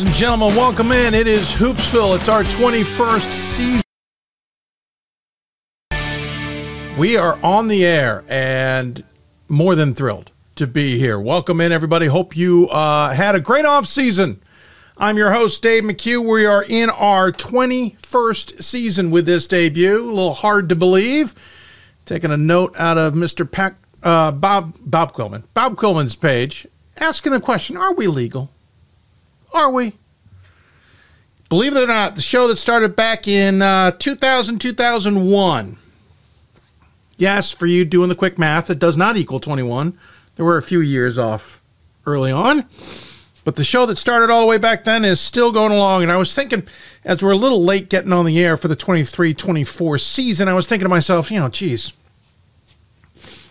ladies and gentlemen. Welcome in. It is Hoopsville. It's our 21st season. We are on the air and more than thrilled to be here. Welcome in, everybody. Hope you uh, had a great off season. I'm your host, Dave McHugh. We are in our 21st season with this debut. A little hard to believe. Taking a note out of Mr. Pack, uh, Bob Bob Quillman, Bob Quillman's page, asking the question: Are we legal? Are we? Believe it or not, the show that started back in uh, 2000, 2001. Yes, for you doing the quick math, it does not equal 21. There were a few years off early on. But the show that started all the way back then is still going along. And I was thinking, as we're a little late getting on the air for the 23 24 season, I was thinking to myself, you know, geez,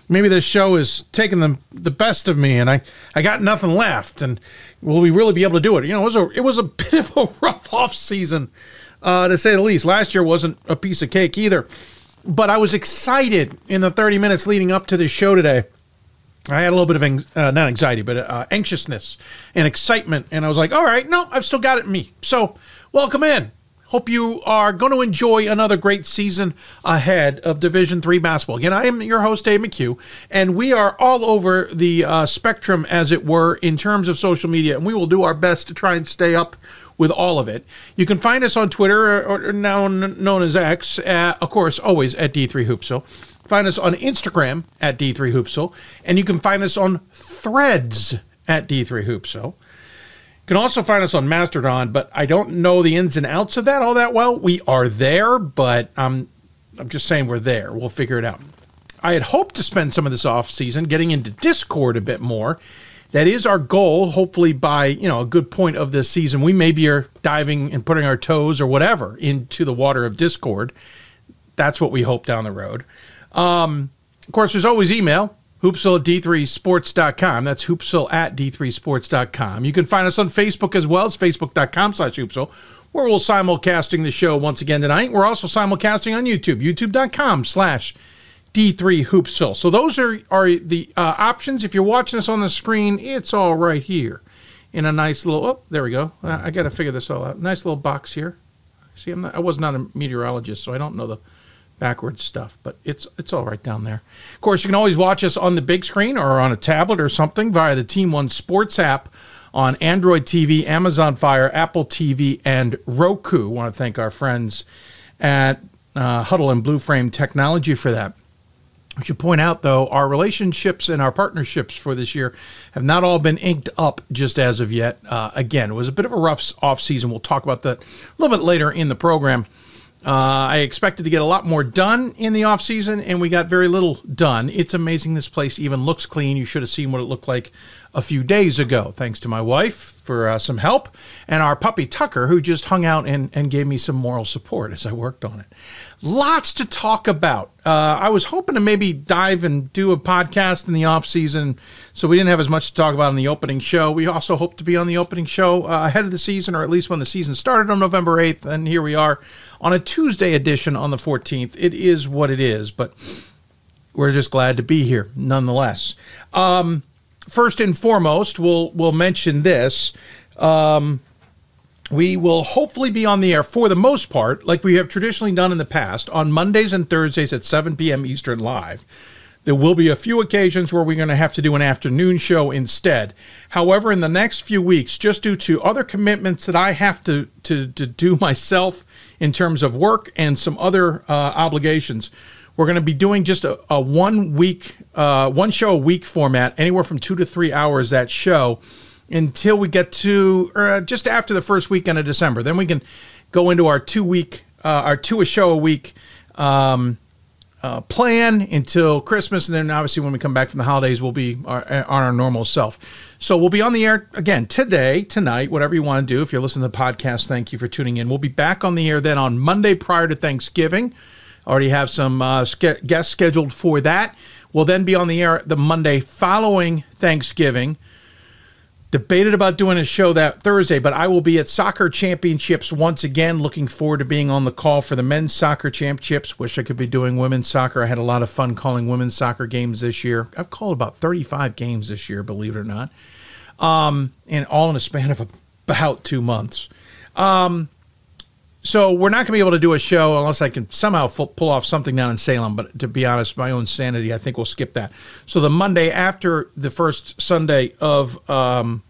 maybe this show is taking the, the best of me and I, I got nothing left. And will we really be able to do it? You know, it was a, it was a bit of a rough off season, uh, to say the least. Last year wasn't a piece of cake either. But I was excited in the 30 minutes leading up to this show today I had a little bit of uh, not anxiety, but uh, anxiousness and excitement, and I was like, "All right, no, I've still got it in me." So, welcome in. Hope you are going to enjoy another great season ahead of Division Three basketball. Again, I am your host Dave McHugh, and we are all over the uh, spectrum, as it were, in terms of social media, and we will do our best to try and stay up with all of it. You can find us on Twitter, or now known as X, uh, of course, always at D3 Hoopsville. Find us on Instagram at D3Hoopsville, and you can find us on Threads at D3Hoopsville. You can also find us on Mastodon, but I don't know the ins and outs of that all that well. We are there, but I'm I'm just saying we're there. We'll figure it out. I had hoped to spend some of this off season getting into Discord a bit more. That is our goal. Hopefully, by you know a good point of this season, we maybe are diving and putting our toes or whatever into the water of Discord. That's what we hope down the road. Um, of course, there's always email, hoopsville at d3sports.com. That's hoopsville at d3sports.com. You can find us on Facebook as well. It's facebook.com slash hoopsville, where we'll simulcasting the show once again tonight. We're also simulcasting on YouTube, youtube.com slash D3 Hoopsville. So those are, are the uh, options. If you're watching us on the screen, it's all right here in a nice little, oh, there we go. I, I got to figure this all out. Nice little box here. See, I'm not, I was not a meteorologist, so I don't know the backwards stuff, but it's it's all right down there. Of course, you can always watch us on the big screen or on a tablet or something via the Team One Sports app on Android TV, Amazon Fire, Apple TV, and Roku. I want to thank our friends at uh, Huddle and Blue Frame Technology for that. I should point out, though, our relationships and our partnerships for this year have not all been inked up just as of yet. Uh, again, it was a bit of a rough off season. We'll talk about that a little bit later in the program. Uh, I expected to get a lot more done in the off season, and we got very little done. It's amazing this place even looks clean. You should have seen what it looked like a few days ago. Thanks to my wife for uh, some help, and our puppy Tucker, who just hung out and, and gave me some moral support as I worked on it lots to talk about. Uh, I was hoping to maybe dive and do a podcast in the off season, so we didn't have as much to talk about in the opening show. We also hope to be on the opening show uh, ahead of the season, or at least when the season started on November 8th. And here we are on a Tuesday edition on the 14th. It is what it is, but we're just glad to be here nonetheless. Um, first and foremost, we'll we'll mention this. Um, we will hopefully be on the air for the most part, like we have traditionally done in the past, on Mondays and Thursdays at 7 p.m. Eastern Live. There will be a few occasions where we're going to have to do an afternoon show instead. However, in the next few weeks, just due to other commitments that I have to, to, to do myself in terms of work and some other uh, obligations, we're going to be doing just a, a one week, uh, one show a week format, anywhere from two to three hours that show until we get to uh, just after the first weekend of December. Then we can go into our two week, uh, our two a show a week um, uh, plan until Christmas, and then obviously when we come back from the holidays, we'll be our, on our normal self. So we'll be on the air again today, tonight, whatever you want to do. If you're listening to the podcast, thank you for tuning in. We'll be back on the air then on Monday prior to Thanksgiving. Already have some uh, ske- guests scheduled for that. We'll then be on the air the Monday following Thanksgiving debated about doing a show that Thursday, but I will be at soccer championships once again. Looking forward to being on the call for the men's soccer championships. Wish I could be doing women's soccer. I had a lot of fun calling women's soccer games this year. I've called about 35 games this year, believe it or not, um, and all in a span of about two months. Um, so we're not going to be able to do a show unless I can somehow pull off something down in Salem. But to be honest, my own sanity, I think we'll skip that. So the Monday after the first Sunday of, um,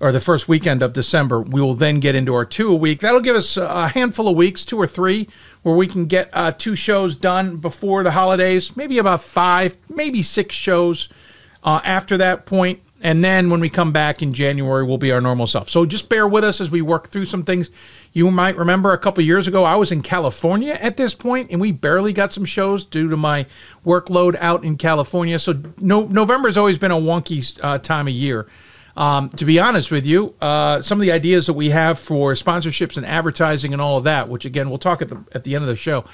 or the first weekend of December, we will then get into our two a week. That'll give us a handful of weeks, two or three, where we can get uh, two shows done before the holidays. Maybe about five, maybe six shows uh, after that point. And then when we come back in January, we'll be our normal self. So just bear with us as we work through some things. You might remember a couple years ago, I was in California at this point, and we barely got some shows due to my workload out in California. So no, November has always been a wonky uh, time of year. Um, to be honest with you, uh, some of the ideas that we have for sponsorships and advertising and all of that, which again we'll talk at the at the end of the show,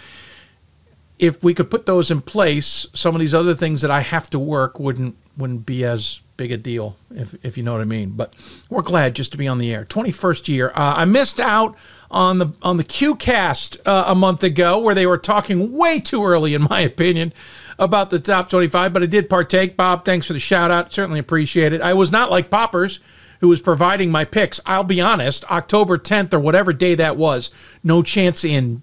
if we could put those in place, some of these other things that I have to work wouldn't wouldn't be as big a deal, if, if you know what I mean. But we're glad just to be on the air. 21st year. Uh, I missed out on the on the QCast uh, a month ago where they were talking way too early, in my opinion, about the top 25. But I did partake. Bob, thanks for the shout out. Certainly appreciate it. I was not like Poppers. Who was providing my picks? I'll be honest. October 10th or whatever day that was, no chance in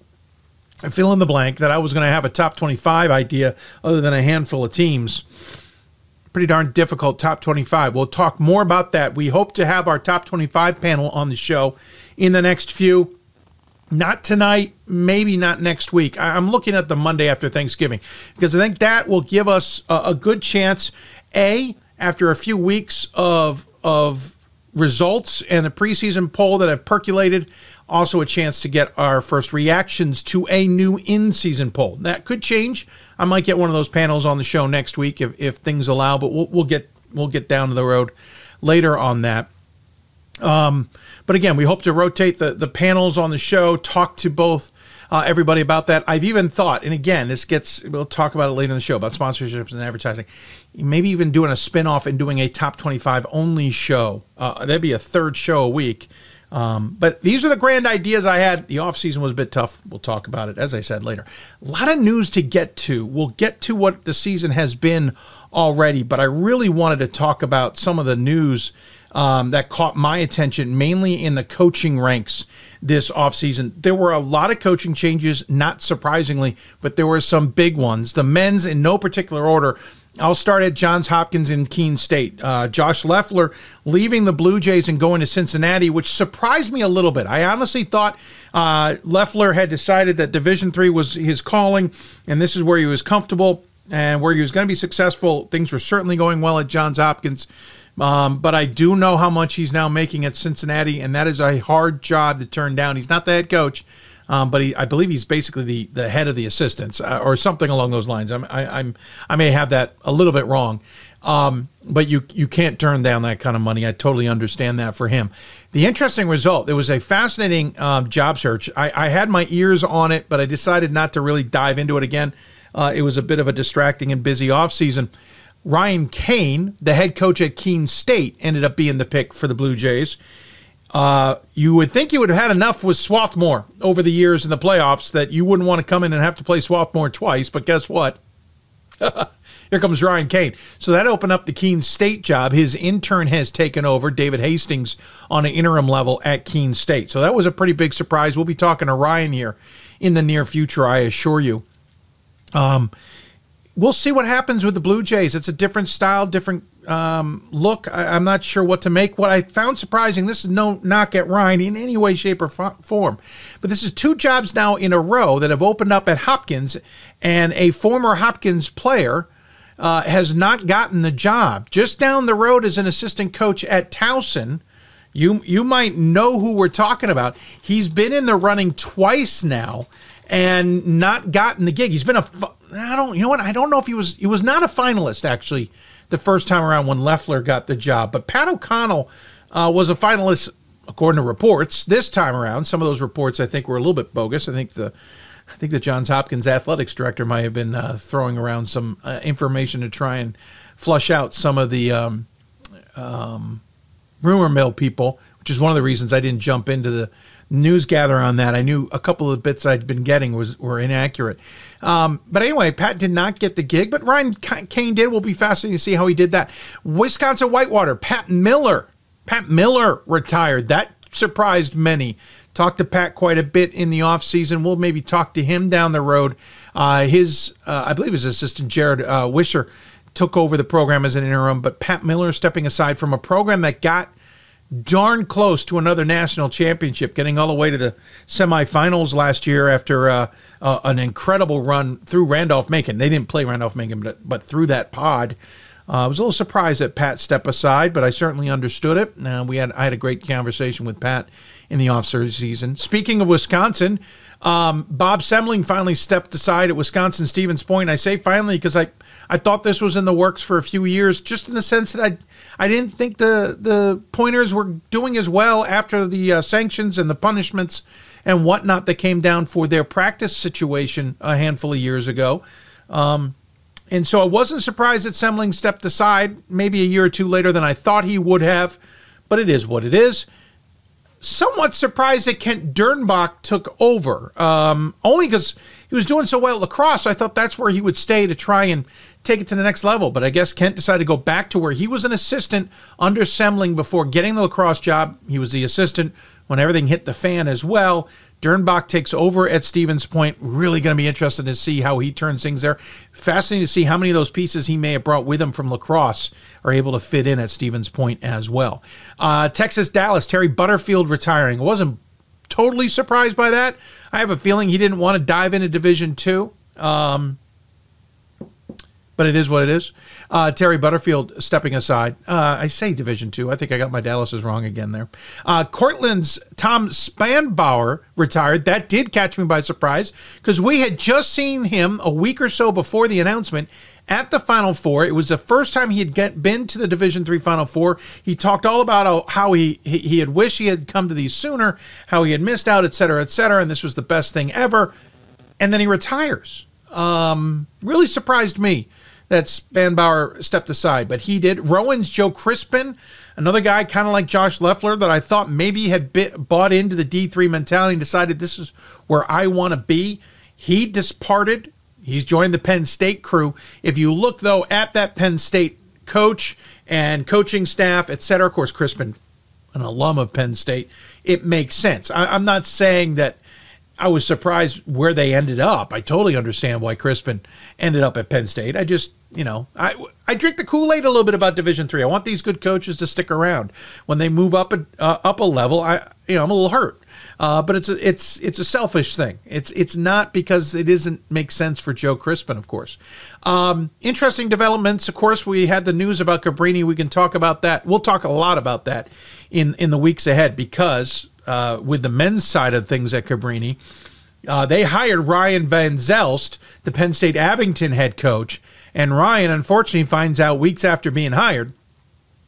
fill in the blank that I was going to have a top 25 idea other than a handful of teams pretty darn difficult top 25. We'll talk more about that. We hope to have our top 25 panel on the show in the next few. Not tonight, maybe not next week. I'm looking at the Monday after Thanksgiving because I think that will give us a, good chance. A, after a few weeks of of results and the preseason poll that have percolated, also a chance to get our first reactions to a new in season poll. That could change. I might get one of those panels on the show next week if, if things allow, but we'll, we'll get we'll get down to the road later on that. Um, but again, we hope to rotate the, the panels on the show, talk to both uh, everybody about that. I've even thought, and again, this gets, we'll talk about it later in the show about sponsorships and advertising. Maybe even doing a spin off and doing a top 25 only show. Uh, that'd be a third show a week um, but these are the grand ideas I had. The offseason was a bit tough. We'll talk about it, as I said later. A lot of news to get to. We'll get to what the season has been already, but I really wanted to talk about some of the news um, that caught my attention, mainly in the coaching ranks this offseason. There were a lot of coaching changes, not surprisingly, but there were some big ones. The men's, in no particular order, I'll start at Johns Hopkins in Keene State. Uh, Josh Loeffler leaving the Blue Jays and going to Cincinnati, which surprised me a little bit. I honestly thought uh, Loeffler had decided that Division Three was his calling, and this is where he was comfortable and where he was going to be successful. Things were certainly going well at Johns Hopkins. Um, but I do know how much he's now making at Cincinnati, and that is a hard job to turn down. He's not the head coach, um, but he, I believe he's basically the, the head of the assistants uh, or something along those lines. I'm, I, am I may have that a little bit wrong, um, but you you can't turn down that kind of money. I totally understand that for him. The interesting result. There was a fascinating um, job search. I, I, had my ears on it, but I decided not to really dive into it again. Uh, it was a bit of a distracting and busy off season. Ryan Cain, the head coach at Keene State, ended up being the pick for the Blue Jays. Uh, you would think you would have had enough with Swarthmore over the years in the playoffs that you wouldn't want to come in and have to play Swarthmore twice. But guess what? Here comes Ryan Cain. So that opened up the Keene State job. His intern has taken over, David Hastings, on an interim level at Keene State. So that was a pretty big surprise. We'll be talking to Ryan here in the near future, I assure you. Um, we'll see what happens with the Blue Jays. It's a different style, different um, look. I, am not sure what to make. What I found surprising, this is no knock at Ryan in any way, shape, or form, but this is two jobs now in a row that have opened up at Hopkins, and a former Hopkins player uh, has not gotten the job. Just down the road is an assistant coach at Towson. You you might know who we're talking about. He's been in the running twice now and not gotten the gig. He's been a I don't you know what I don't know if he was he was not a finalist actually the first time around when Loeffler got the job. But Pat O'Connell uh, was a finalist, according to reports, this time around. Some of those reports I think were a little bit bogus. I think the I think the Johns Hopkins athletics director might have been uh, throwing around some uh, information to try and flush out some of the um, um, rumor mill people, which is one of the reasons I didn't jump into the news gather on that. I knew a couple of the bits I'd been getting was were inaccurate. Um, but anyway, Pat did not get the gig, but Ryan Cain did. We'll be fascinating to see how he did that. Wisconsin Whitewater, Pat Miller. Pat Miller retired. That surprised many. Talked to Pat quite a bit in the offseason. We'll maybe talk to him down the road. Uh, his, uh, I believe his assistant, Jared uh, Wisher, took over the program as an interim, but Pat Miller stepping aside from a program that got darn close to another national championship, getting all the way to the semifinals last year after uh, uh, an incredible run through Randolph Macon. They didn't play Randolph Macon, but, but through that pod. Uh, I was a little surprised that Pat stepped aside, but I certainly understood it. Uh, we had I had a great conversation with Pat in the off season. Speaking of Wisconsin, um, Bob Semling finally stepped aside at Wisconsin Stevens Point. I say finally because I, I thought this was in the works for a few years, just in the sense that I I didn't think the the Pointers were doing as well after the uh, sanctions and the punishments and whatnot that came down for their practice situation a handful of years ago. Um, and so I wasn't surprised that Semling stepped aside maybe a year or two later than I thought he would have, but it is what it is. Somewhat surprised that Kent Dernbach took over, um, only because he was doing so well at La Crosse. I thought that's where he would stay to try and take it to the next level. But I guess Kent decided to go back to where he was an assistant under Semling before getting the La Crosse job. He was the assistant when everything hit the fan as well. Dernbach takes over at Stevens Point. Really going to be interested to see how he turns things there. Fascinating to see how many of those pieces he may have brought with him from La Crosse are able to fit in at Stevens Point as well. Uh, Texas Dallas, Terry Butterfield retiring. Wasn't totally surprised by that. I have a feeling he didn't want to dive into Division Two. Um, but it is what it is. Uh, Terry Butterfield stepping aside. Uh, I say Division Two. I think I got my Dallas's wrong again there. Uh, Cortland's Tom Spanbauer retired. That did catch me by surprise because we had just seen him a week or so before the announcement at the Final Four. It was the first time he had get, been to the Division Three Final Four. He talked all about how he, he he had wished he had come to these sooner, how he had missed out, et cetera, et cetera, and this was the best thing ever. And then he retires. Um, really surprised me that Spanbauer stepped aside, but he did. Rowan's Joe Crispin, another guy kind of like Josh Loeffler that I thought maybe had bit, bought into the D3 mentality and decided this is where I want to be. He disparted. He's joined the Penn State crew. If you look, though, at that Penn State coach and coaching staff, et cetera, of course, Crispin, an alum of Penn State, it makes sense. I, I'm not saying that I was surprised where they ended up. I totally understand why Crispin ended up at Penn State. I just, you know, I I drink the Kool Aid a little bit about Division Three. I want these good coaches to stick around when they move up a, uh, up a level. I, you know, I'm a little hurt, uh, but it's a, it's it's a selfish thing. It's it's not because it isn't make sense for Joe Crispin, of course. Um, interesting developments. Of course, we had the news about Cabrini. We can talk about that. We'll talk a lot about that in in the weeks ahead because uh, with the men's side of things at Cabrini. Uh, they hired Ryan Van Zelst, the Penn State Abington head coach, and Ryan unfortunately finds out weeks after being hired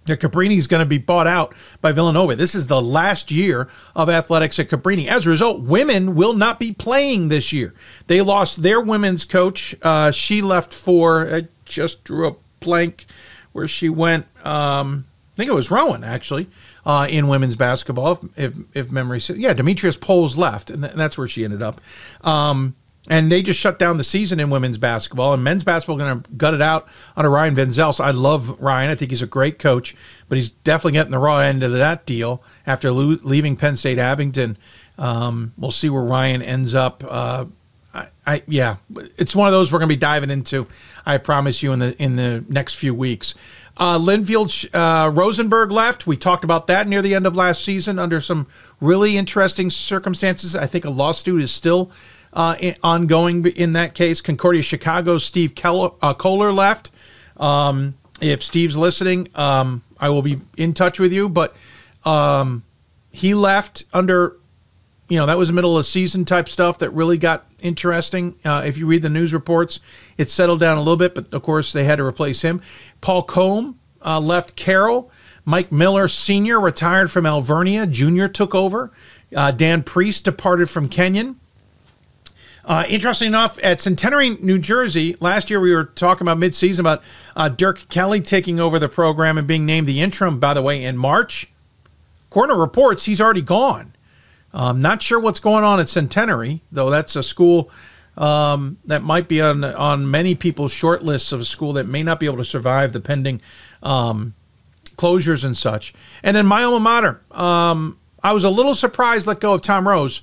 that Cabrini is going to be bought out by Villanova. This is the last year of athletics at Cabrini. As a result, women will not be playing this year. They lost their women's coach. Uh, she left for, I just drew a blank where she went. Um, I think it was Rowan, actually uh, in women's basketball, if, if, if memory Yeah, Demetrius Poles left, and, th- and that's where she ended up. Um, and they just shut down the season in women's basketball. And men's basketball going to gut it out under Ryan Van Zelst. I love Ryan. I think he's a great coach, but he's definitely getting the raw end of that deal after lo- leaving Penn State Abington. Um, we'll see where Ryan ends up. Uh, I, I, yeah, it's one of those we're going to be diving into. I promise you in the in the next few weeks. Uh, Linfield uh, Rosenberg left. We talked about that near the end of last season under some really interesting circumstances. I think a lawsuit is still uh, in, ongoing in that case. Concordia Chicago Steve Keller, uh, Kohler left. Um, if Steve's listening, um, I will be in touch with you. But um, he left under, you know, that was middle of season type stuff that really got interesting. Uh, if you read the news reports, it settled down a little bit, but of course they had to replace him. Paul Combe uh, left Carroll. Mike Miller Sr. retired from Alvernia. Jr. took over. Uh, Dan Priest departed from Kenyon. Uh, interesting enough, at Centenary, New Jersey, last year we were talking about midseason about uh, Dirk Kelly taking over the program and being named the interim, by the way, in March. To reports, he's already gone. I'm not sure what's going on at Centenary, though that's a school um, that might be on on many people's short lists of a school that may not be able to survive the pending um, closures and such. And then my alma mater, um, I was a little surprised let go of Tom Rose,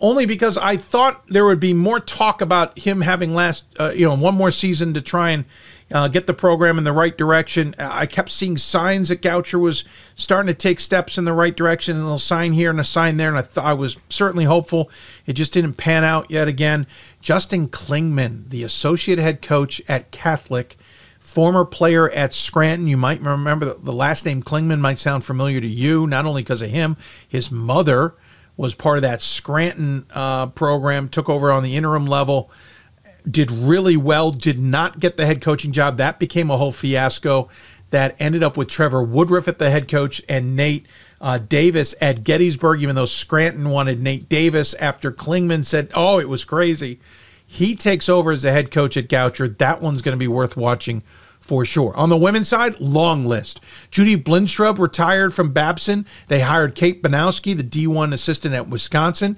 only because I thought there would be more talk about him having last, uh, you know, one more season to try and uh, get the program in the right direction. I kept seeing signs that Goucher was starting to take steps in the right direction, and a sign here and a sign there, and I, th- I was certainly hopeful. It just didn't pan out yet again. Justin Klingman, the associate head coach at Catholic, former player at Scranton. You might remember the last name Klingman might sound familiar to you, not only because of him, his mother was part of that Scranton uh, program, took over on the interim level, did really well, did not get the head coaching job. That became a whole fiasco that ended up with Trevor Woodruff at the head coach and Nate uh, Davis at Gettysburg, even though Scranton wanted Nate Davis after Klingman said, oh, it was crazy. He takes over as the head coach at Goucher. That one's going to be worth watching for sure. On the women's side, long list. Judy Blinstrub retired from Babson. They hired Kate Banowski, the D1 assistant at Wisconsin.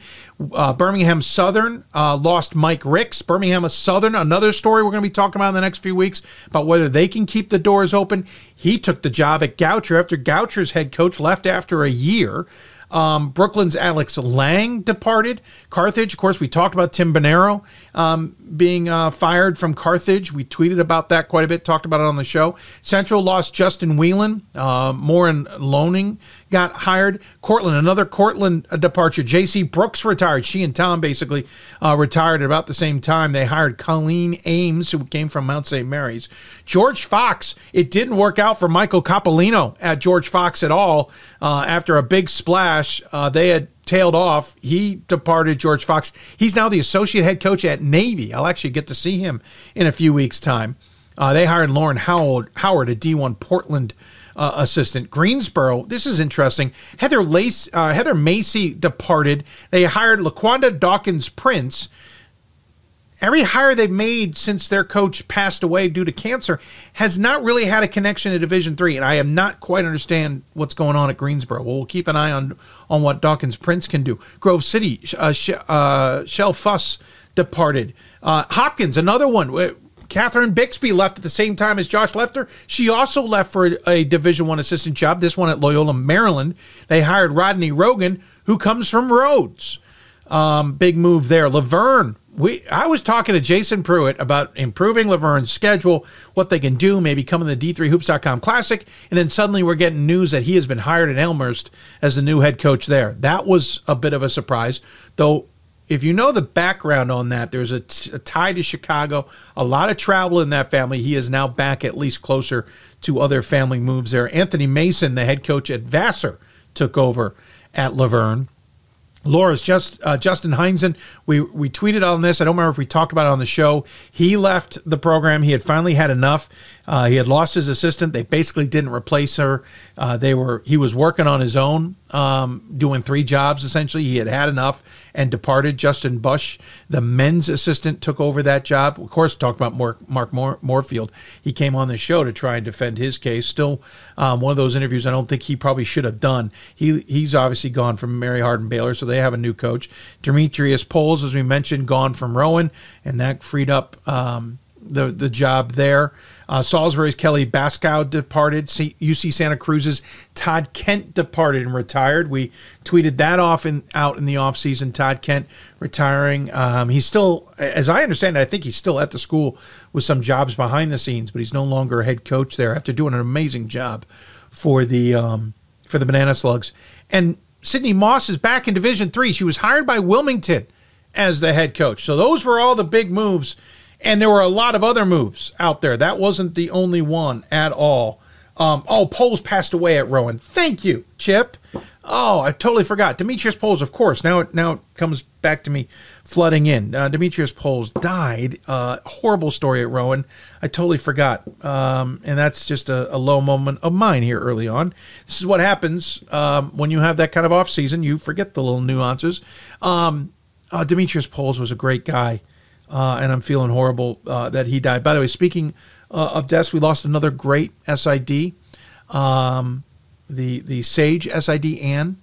Uh, Birmingham Southern uh, lost Mike Ricks. Birmingham Southern, another story we're going to be talking about in the next few weeks about whether they can keep the doors open. He took the job at Goucher after Goucher's head coach left after a year. Um, Brooklyn's Alex Lang departed. Carthage, of course, we talked about Tim Bonero um, being uh, fired from Carthage. We tweeted about that quite a bit, talked about it on the show. Central lost Justin Whelan. Uh, Morin Loaning got hired. Cortland, another Cortland departure. J.C. Brooks retired. She and Tom basically uh, retired at about the same time. They hired Colleen Ames, who came from Mount St. Mary's. George Fox, it didn't work out for Michael Coppolino at George Fox at all. Uh, after a big splash, uh, they had tailed off. He departed George Fox. He's now the associate head coach at Navy. I'll actually get to see him in a few weeks' time. Uh, they hired Lauren Howard, Howard a D1 Portland uh, assistant. Greensboro, this is interesting. Heather Lace, uh, Heather Macy departed. They hired Laquanda Dawkins Prince every hire they've made since their coach passed away due to cancer has not really had a connection to Division Three, and I am not quite understand what's going on at Greensboro. Well, we'll keep an eye on on what Dawkins Prince can do. Grove City, uh, Sh- uh, Shell Fuss departed. Uh, Hopkins, another one. Catherine Bixby left at the same time as Josh Loeffler. She also left for a, a Division One assistant job. This one at Loyola, Maryland. They hired Rodney Rogan, who comes from Rhodes. Um, big move there. La Verne we I was talking to Jason Pruitt about improving La Verne's schedule, what they can do, maybe coming to the D3Hoops.com Classic, and then suddenly we're getting news that he has been hired at Elmhurst as the new head coach there. That was a bit of a surprise, though. If you know the background on that, there's a, t- a tie to Chicago, a lot of travel in that family. He is now back at least closer to other family moves there. Anthony Mason, the head coach at Vassar, took over at La Vergne. Laura's just uh, Justin Heinzen. We we tweeted on this. I don't remember if we talked about it on the show. He left the program. He had finally had enough. Uh, he had lost his assistant. They basically didn't replace her. Uh, they were he was working on his own, um, doing three jobs essentially. He had had enough and departed. Justin Bush, the men's assistant, took over that job. Of course, talk about Mark, Mark Moore, Morefield. He came on the show to try and defend his case. Still, um, one of those interviews I don't think he probably should have done. He he's obviously gone from Mary Hardin Baylor, so they have a new coach. Demetrius Poles, as we mentioned, gone from Rowan, and that freed up um, the the job there. Uh, Salisbury's Kelly Baskow departed. UC Santa Cruz's Todd Kent departed and retired. We tweeted that off in, out in the offseason. Todd Kent retiring. Um, he's still, as I understand it, I think he's still at the school with some jobs behind the scenes, but he's no longer a head coach there after doing an amazing job for the um, for the Banana Slugs. And Sydney Moss is back in Division Three. She was hired by Wilmington as the head coach. So those were all the big moves and there were a lot of other moves out there. That wasn't the only one at all. Um, oh, Poles passed away at Rowan. Thank you, Chip. Oh, I totally forgot. Demetrius Poles, of course. Now it now it comes back to me flooding in. Uh, Demetrius Poles died. Uh, horrible story at Rowan. I totally forgot. Um, and that's just a, a, low moment of mine here early on. This is what happens um, when you have that kind of off season. You forget the little nuances. Um, uh, Demetrius Poles was a great guy uh, and I'm feeling horrible uh, that he died. By the way, speaking uh, of deaths, we lost another great SID, um, the the Sage SID Ann.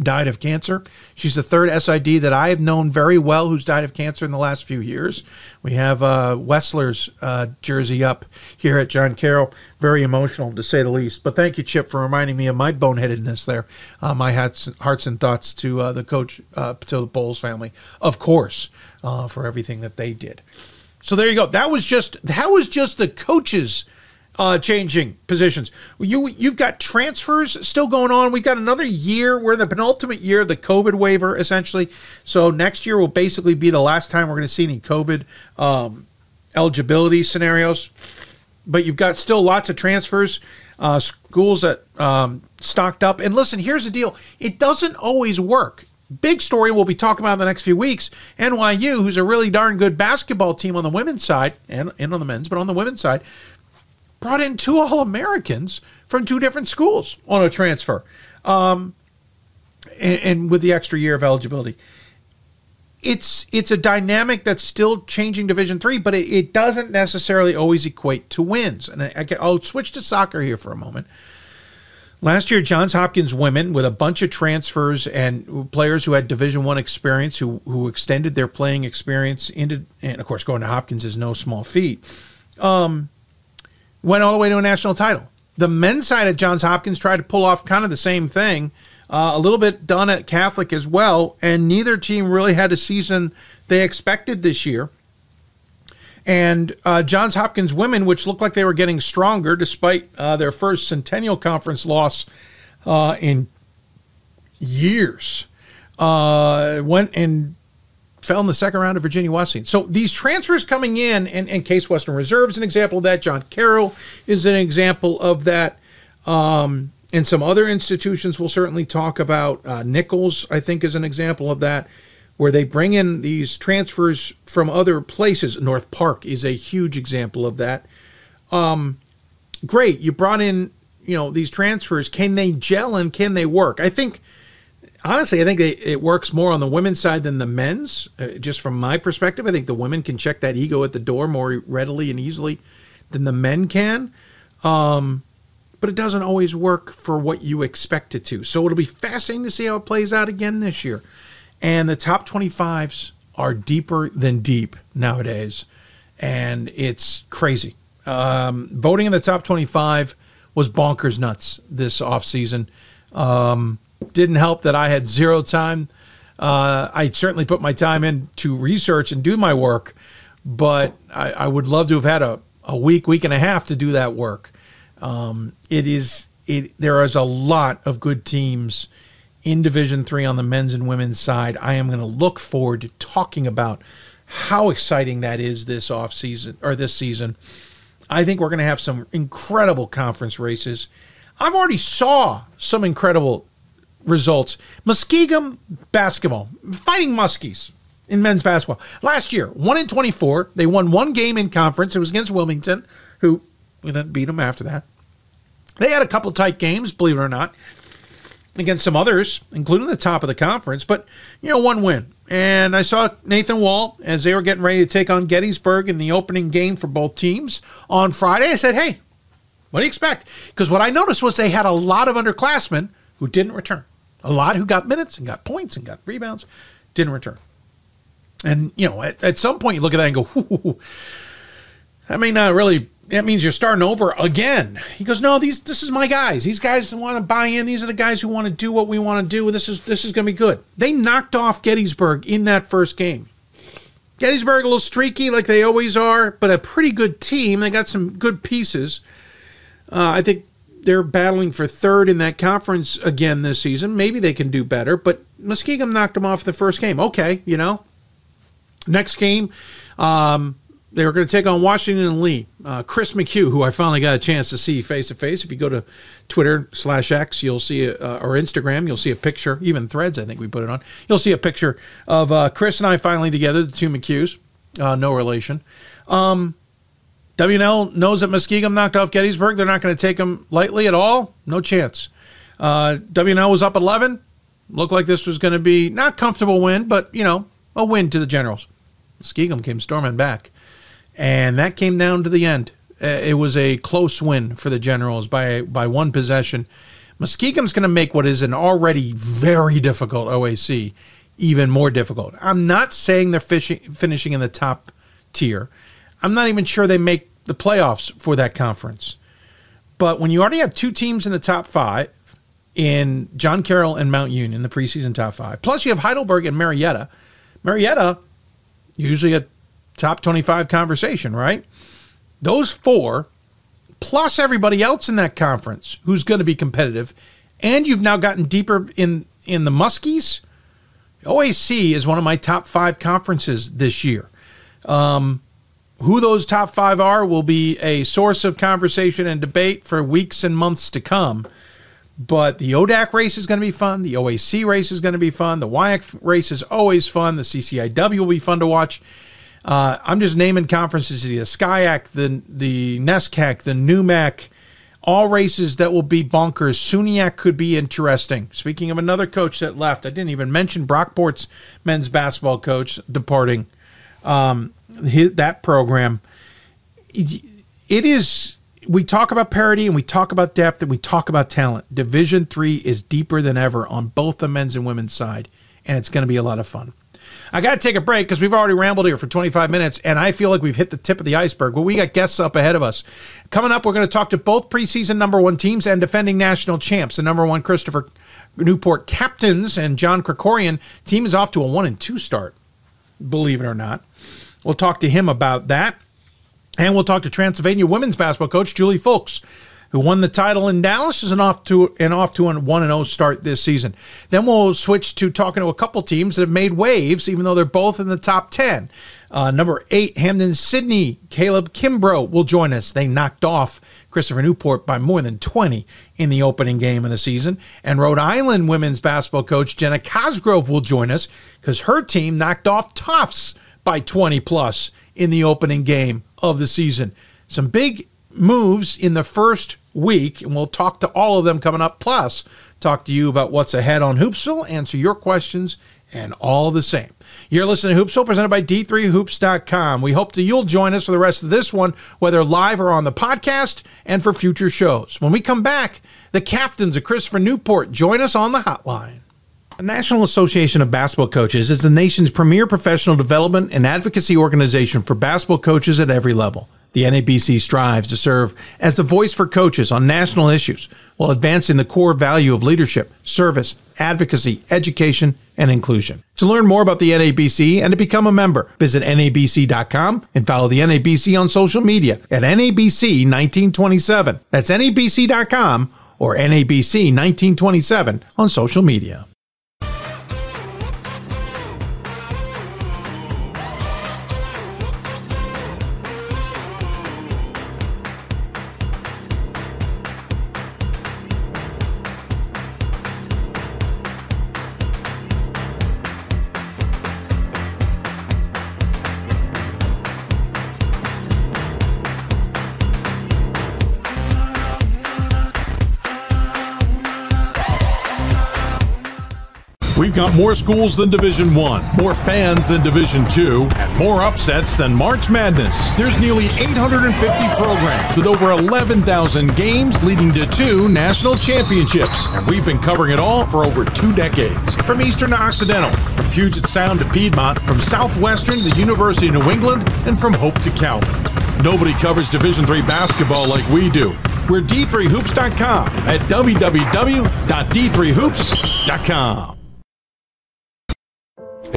died of cancer. She's the third SID that I have known very well who's died of cancer in the last few years. We have uh, Wessler's uh, jersey up here at John Carroll. Very emotional, to say the least. But thank you, Chip, for reminding me of my boneheadedness there. Uh, my hearts, hearts and thoughts to uh, the coach, uh, to the Poles family, of course, uh, for everything that they did. So there you go. That was just that was just the coaches uh, changing positions. You you've got transfers still going on. We've got another year. We're in the penultimate year of the COVID waiver, essentially. So next year will basically be the last time we're going to see any COVID um, eligibility scenarios. But you've got still lots of transfers, uh, schools that um, stocked up. And listen, here's the deal: it doesn't always work. Big story we'll be talking about in the next few weeks. NYU, who's a really darn good basketball team on the women's side and, and on the men's, but on the women's side, brought in two All Americans from two different schools on a transfer, um, and, and, with the extra year of eligibility. It's it's a dynamic that's still changing Division three, but it, it, doesn't necessarily always equate to wins. And I, I'll switch to soccer here for a moment. Last year, Johns Hopkins women, with a bunch of transfers and players who had Division One experience, who who extended their playing experience into, and of course, going to Hopkins is no small feat. Um, went all the way to a national title. The men's side at Johns Hopkins tried to pull off kind of the same thing, uh, a little bit done at Catholic as well, and neither team really had a season they expected this year. And uh, Johns Hopkins women, which looked like they were getting stronger despite uh, their first Centennial Conference loss uh, in years, uh, went and fell in the second round of Virginia Wesleyan. So these transfers coming in, and, and Case Western Reserve is an example of that. John Carroll is an example of that. Um, and some other institutions we'll certainly talk about. Uh, Nichols, I think, is an example of that, where they bring in these transfers from other places. North Park is a huge example of that. Um, great, you brought in, you know, these transfers. Can they gel and can they work? I think – honestly, I think it works more on the women's side than the men's. Uh, just from my perspective, I think the women can check that ego at the door more readily and easily than the men can. Um, but it doesn't always work for what you expect it to. So it'll be fascinating to see how it plays out again this year. And the top 25s are deeper than deep nowadays. And it's crazy. Um, voting in the top 25 was bonkers nuts this offseason. Um, didn't help that I had zero time. Uh, I certainly put my time in to research and do my work, but I, I, would love to have had a, a week, week and a half to do that work. Um, it is it. There is a lot of good teams in Division Three on the men's and women's side. I am going to look forward to talking about how exciting that is this off season or this season. I think we're going to have some incredible conference races. I've already saw some incredible results. Muskingum basketball, fighting Muskies in men's basketball. Last year, 1 in 24. They won one game in conference. It was against Wilmington, who we then beat them after that. They had a couple tight games, believe it or not, against some others, including the top of the conference, but, you know, one win. And I saw Nathan Wall as they were getting ready to take on Gettysburg in the opening game for both teams on Friday. I said, hey, what do you expect? Because what I noticed was they had a lot of underclassmen who didn't return. A lot who got minutes and got points and got rebounds didn't return. And, you know, at, at some point you look at that and go, that may not really, that means you're starting over again. He goes, no, these, this is my guys. These guys want to buy in. These are the guys who want to do what we want to do. This is, this is going to be good. They knocked off Gettysburg in that first game. Gettysburg a little streaky like they always are, but a pretty good team. They got some good pieces. Uh, I think they're battling for third in that conference again this season. Maybe they can do better, but Muskingum knocked them off the first game. Okay, you know. Next game, um, they were going to take on Washington and Lee. Uh, Chris McHugh, who I finally got a chance to see face to face. If you go to Twitter slash X, you'll see a, uh, or Instagram, you'll see a picture. Even Threads, I think we put it on. You'll see a picture of uh, Chris and I finally together, the two McHughes. Uh, no relation. Um, WNL knows that Muskingum knocked off Gettysburg. They're not going to take them lightly at all. No chance. Uh, WNL was up 11. Looked like this was going to be not comfortable win, but, you know, a win to the Generals. Muskingum came storming back. And that came down to the end. Uh, it was a close win for the Generals by by one possession. Muskingum's going to make what is an already very difficult OAC even more difficult. I'm not saying they're fishing, finishing in the top tier. I'm not even sure they make the playoffs for that conference. But when you already have two teams in the top five, in John Carroll and Mount Union, the preseason top five, plus you have Heidelberg and Marietta. Marietta, usually a top 25 conversation, right? Those four, plus everybody else in that conference who's going to be competitive, and you've now gotten deeper in in the Muskies. OAC is one of my top five conferences this year. Um, who those top five are will be a source of conversation and debate for weeks and months to come. But the ODAC race is going to be fun. The OAC race is going to be fun. The WIAC race is always fun. The CCIW will be fun to watch. Uh, I'm just naming conferences: the SCIAC, the the NESCAC, the NEWMAC, all races that will be bonkers. SUNYAC could be interesting. Speaking of another coach that left, I didn't even mention Brockport's men's basketball coach departing um, his, that program. It is. We talk about parity and we talk about depth and we talk about talent. Division three is deeper than ever on both the men's and women's side, and it's going to be a lot of fun. I got to take a break because we've already rambled here for 25 minutes, and I feel like we've hit the tip of the iceberg. But we got guests up ahead of us. Coming up, we're going to talk to both preseason number one teams and defending national champs. The number one Christopher Newport captains and John Krikorian team is off to a one and two start, believe it or not. We'll talk to him about that. And we'll talk to Transylvania women's basketball coach Juli Fulks who won the title in Dallas, is an off to an off to a one and zero oh start this season. Then we'll switch to talking to a couple teams that have made waves, even though they're both in the top ten. Uh, number eight, Hampden Sydney, Caleb Kimbrough will join us. They knocked off Christopher Newport by more than 20 in the opening game of the season. And Rhode Island women's basketball coach Jenna Cosgrove will join us because her team knocked off Tufts by 20 plus in the opening game of the season. Some big moves in the first week, and we'll talk to all of them coming up. Plus, talk to you about what's ahead on Hoopsville, answer your questions, and all the same. You're listening to Hoopsville, presented by D3Hoops.com. We hope that you'll join us for the rest of this one, whether live or on the podcast, and for future shows. When we come back, the captains of Christopher Newport join us on the hotline. The National Association of Basketball Coaches is the nation's premier professional development and advocacy organization for basketball coaches at every level. The NABC strives to serve as the voice for coaches on national issues while advancing the core value of leadership, service, advocacy, education, and inclusion. To learn more about the NABC and to become a member, visit NABC.com and follow the NABC on social media at NABC 1927. That's NABC.com or NABC 1927 on social media. We've got more schools than Division 1, more fans than Division 2, and more upsets than March Madness. There's nearly 850 programs with over 11,000 games leading to two national championships, and we've been covering it all for over two decades. From Eastern to Occidental, from Puget Sound to Piedmont, from Southwestern to the University of New England, and from Hope to Calvin. Nobody covers Division 3 basketball like we do. We're d3hoops.com at www.d3hoops.com.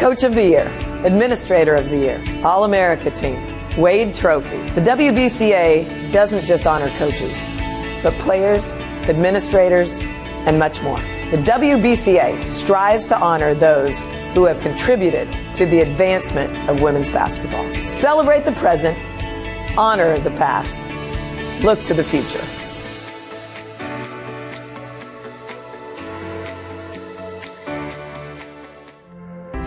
Coach of the Year, Administrator of the Year, All America Team, Wade Trophy. The WBCA doesn't just honor coaches, but players, administrators, and much more. The WBCA strives to honor those who have contributed to the advancement of women's basketball. Celebrate the present, honor the past, look to the future.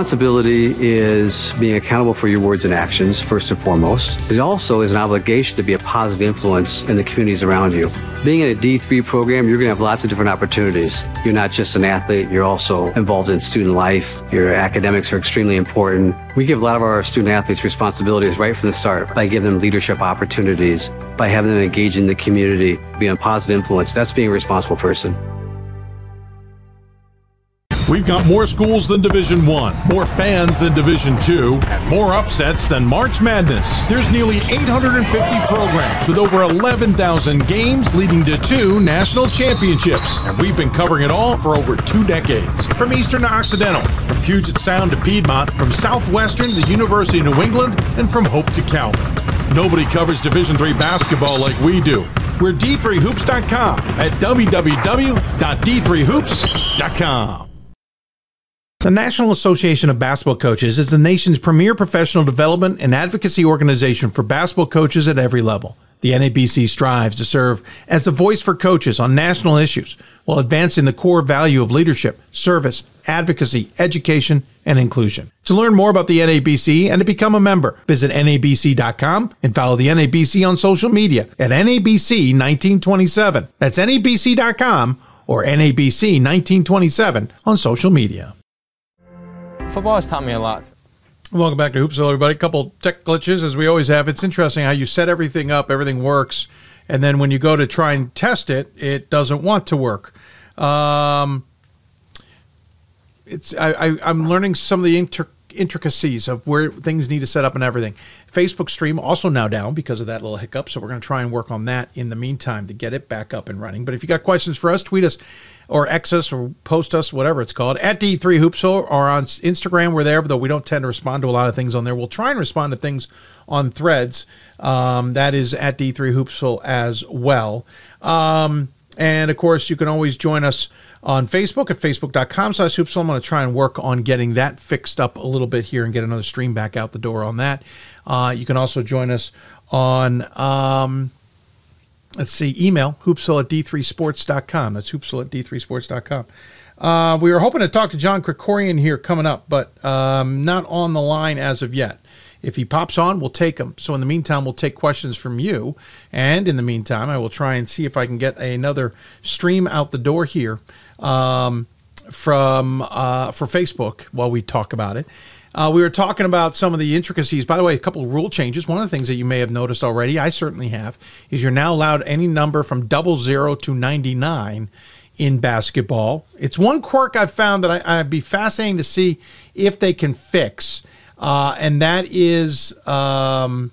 Responsibility is being accountable for your words and actions, first and foremost. It also is an obligation to be a positive influence in the communities around you. Being in a D3 program, you're going to have lots of different opportunities. You're not just an athlete, you're also involved in student life. Your academics are extremely important. We give a lot of our student athletes responsibilities right from the start by giving them leadership opportunities, by having them engage in the community, be a positive influence. That's being a responsible person. We've got more schools than Division 1, more fans than Division 2, more upsets than March Madness. There's nearly 850 programs with over 11,000 games leading to two national championships, and we've been covering it all for over two decades. From Eastern to Occidental, from Puget Sound to Piedmont, from Southwestern to the University of New England, and from Hope to Calvin. Nobody covers Division 3 basketball like we do. We're d3hoops.com at www.d3hoops.com. The National Association of Basketball Coaches is the nation's premier professional development and advocacy organization for basketball coaches at every level. The NABC strives to serve as the voice for coaches on national issues while advancing the core value of leadership, service, advocacy, education, and inclusion. To learn more about the NABC and to become a member, visit NABC.com and follow the NABC on social media at NABC 1927. That's NABC.com or NABC 1927 on social media. Football has taught me a lot. Welcome back to Hoopsville, everybody. A couple tech glitches, as we always have. It's interesting how you set everything up, everything works, and then when you go to try and test it, it doesn't want to work. Um, it's I, I, am learning some of the inter, intricacies of where things need to set up and everything. Facebook stream also now down because of that little hiccup, so we're going to try and work on that in the meantime to get it back up and running. But if you got questions for us, tweet us or X us or post us, whatever it's called, at D3 Hoops or on Instagram. We're there, though we don't tend to respond to a lot of things on there. We'll try and respond to things on threads. Um, that is at D3 Hoopsville as well. Um, and of course, you can always join us on Facebook at facebook.com slash hoopsville. I'm going to try and work on getting that fixed up a little bit here and get another stream back out the door on that. Uh, you can also join us on um, let's see, email hoopsville at d3sports.com. That's hoopsville at d3sports.com. Uh, we were hoping to talk to John Krikorian here coming up, but um, not on the line as of yet. If he pops on, we'll take him. So in the meantime, we'll take questions from you. And in the meantime, I will try and see if I can get another stream out the door here um, from uh, for Facebook while we talk about it. Uh, we were talking about some of the intricacies. By the way, a couple of rule changes. One of the things that you may have noticed already, I certainly have, is you're now allowed any number from double zero to 99 in basketball. It's one quirk I've found that I, would be fascinating to see if they can fix, uh, and that is um,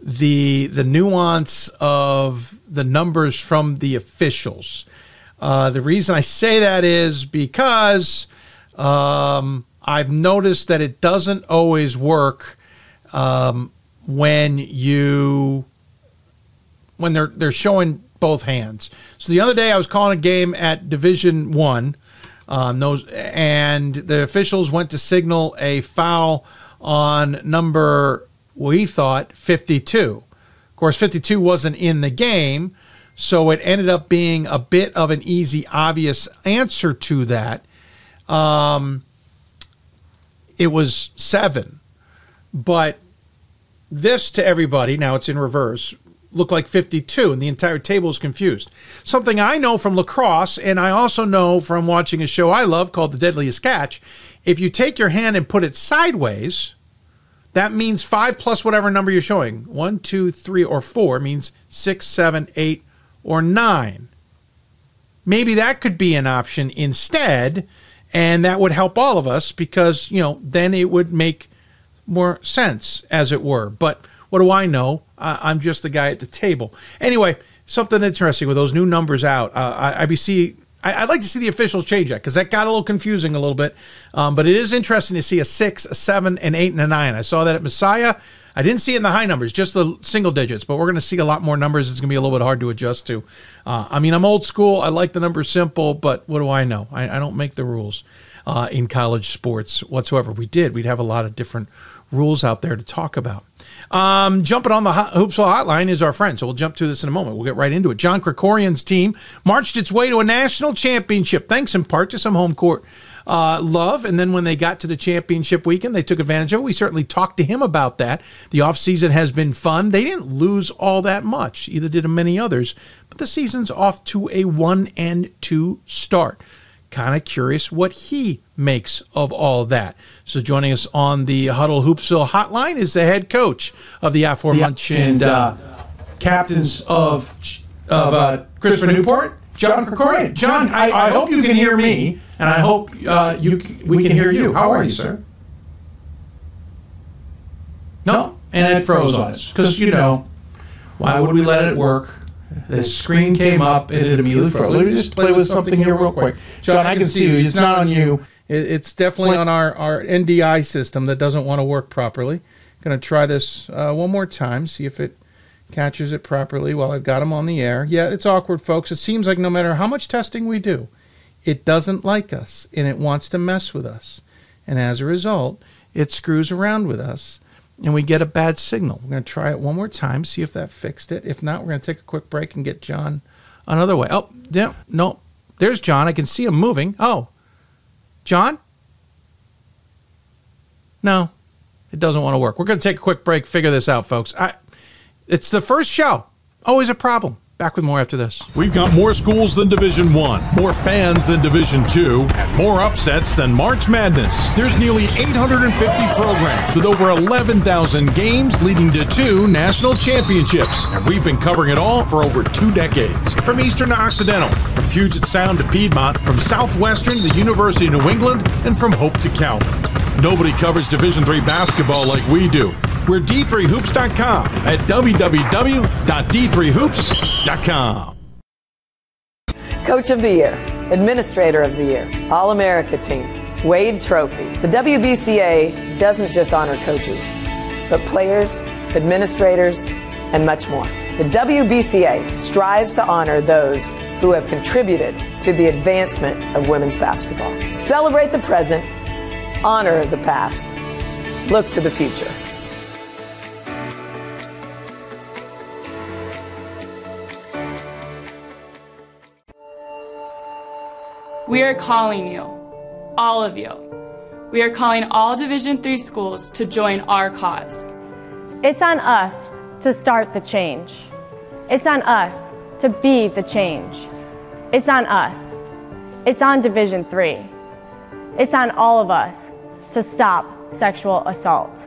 the the nuance of the numbers from the officials. Uh, the reason I say that is because. Um, I've noticed that it doesn't always work um, when you when they're they're showing both hands. So the other day I was calling a game at Division One, um, those and the officials went to signal a foul on number we thought 52. Of course, 52 wasn't in the game, so it ended up being a bit of an easy, obvious answer to that. Um, it was seven, but this to everybody now it's in reverse looked like 52 and the entire table is confused. Something i know from lacrosse and i also know from watching a show i love called the deadliest catch if you take your hand and put it sideways that means five plus whatever number you're showing. One two three or four means six seven eight or nine maybe that could be an option instead and that would help all of us because you know then it would make more sense, as it were. But what do I know? I'm just the guy at the table. Anyway, something interesting with those new numbers out. Uh, IBC. I, would like to see the officials change that because that got a little confusing a little bit. Um, but it is interesting to see a six, a seven, an eight, and a nine. I saw that at Messiah. I didn't see it in the high numbers, just the single digits, but we're going to see a lot more numbers. It's going to be a little bit hard to adjust to. Uh, I mean, I'm old school. I like the numbers simple, but what do I know? I, I don't make the rules uh, in college sports whatsoever. We did. We'd have a lot of different rules out there to talk about. Um, jumping on the Hoopsville hotline is our friend, so we'll jump to this in a moment. We'll get right into it. John Krikorian's team marched its way to a national championship, thanks in part to some home court uh, love. And then when they got to the championship weekend, they took advantage of it. We certainly talked to him about that. The offseason has been fun. They didn't lose all that much, either did many others, but the season's off to a one and two start kind of curious what he makes of all that. So joining us on the Huddle Hoopsville hotline is the head coach of the aforementioned uh, captains of of uh, Christopher Newport, John Krikorian. John, I, I, hope you can hear me, and I hope uh, you we can hear you. How are you, sir? No, and it froze on us because you know why would we let it work? the screen came up and it immediately froze. Let me just play with something here real quick. John, I can see you. It's not on you. It's definitely on our, our NDI system that doesn't want to work properly. Going to try this uh, one more time, see if it catches it properly while I've got them on the air. Yeah, it's awkward, folks. It seems like no matter how much testing we do, it doesn't like us and it wants to mess with us. And as a result, it screws around with us and we get a bad signal. We're going to try it one more time, see if that fixed it. If not, we're going to take a quick break and get John another way. Oh, yeah, no, there's John. I can see him moving. Oh, John? No, it doesn't want to work. We're going to take a quick break, figure this out, folks. I, it's the first show. Always a problem. Back with more after this. We've got more schools than Division 1, more fans than Division 2, more upsets than March Madness. There's nearly 850 programs with over 11,000 games leading to two national championships. And we've been covering it all for over two decades. From Eastern to Occidental, from Puget Sound to Piedmont, from Southwestern to the University of New England, and from Hope to Calvin. Nobody covers Division 3 basketball like we do. We're d3hoops.com at www.d3hoops.com. Coach of the Year, Administrator of the Year, All America Team, Wade Trophy. The WBCA doesn't just honor coaches, but players, administrators, and much more. The WBCA strives to honor those who have contributed to the advancement of women's basketball. Celebrate the present, honor the past, look to the future. We are calling you, all of you. We are calling all Division 3 schools to join our cause. It's on us to start the change. It's on us to be the change. It's on us. It's on Division 3. It's on all of us to stop sexual assault.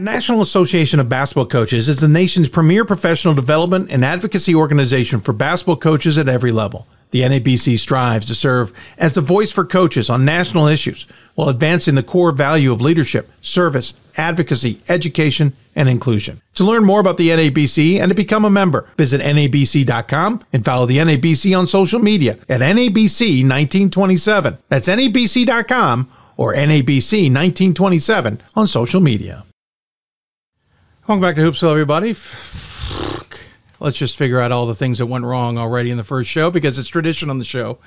National Association of Basketball Coaches is the nation's premier professional development and advocacy organization for basketball coaches at every level. The NABC strives to serve as the voice for coaches on national issues while advancing the core value of leadership, service, advocacy, education, and inclusion. To learn more about the NABC and to become a member, visit NABC.com and follow the NABC on social media at NABC 1927. That's NABC.com or NABC 1927 on social media. Welcome back to Hoopsville, everybody. Let's just figure out all the things that went wrong already in the first show because it's tradition on the show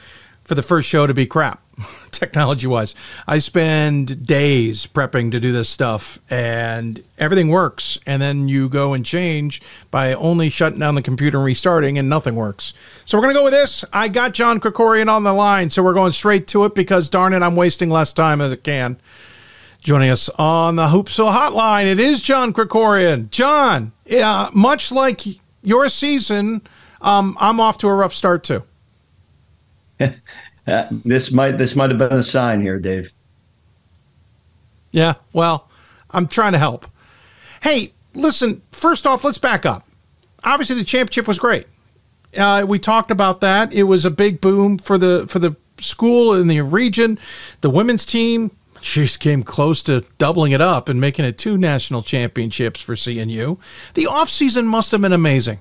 for the first show to be crap, technology wise. I spend days prepping to do this stuff and everything works. And then you go and change by only shutting down the computer and restarting, and nothing works. So we're going to go with this. I got John Krikorian on the line. So we're going straight to it because darn it, I'm wasting less time as I can. Joining us on the Hoopsville Hotline, it is John Krikorian. John, yeah, much like your season, um, I'm off to a rough start too. Uh, this might this might have been a sign here, Dave. Yeah, well, I'm trying to help. Hey, listen. First off, let's back up. Obviously, the championship was great. Uh, we talked about that. It was a big boom for the for the school in the region. The women's team just came close to doubling it up and making it two national championships for CNU. The offseason must have been amazing.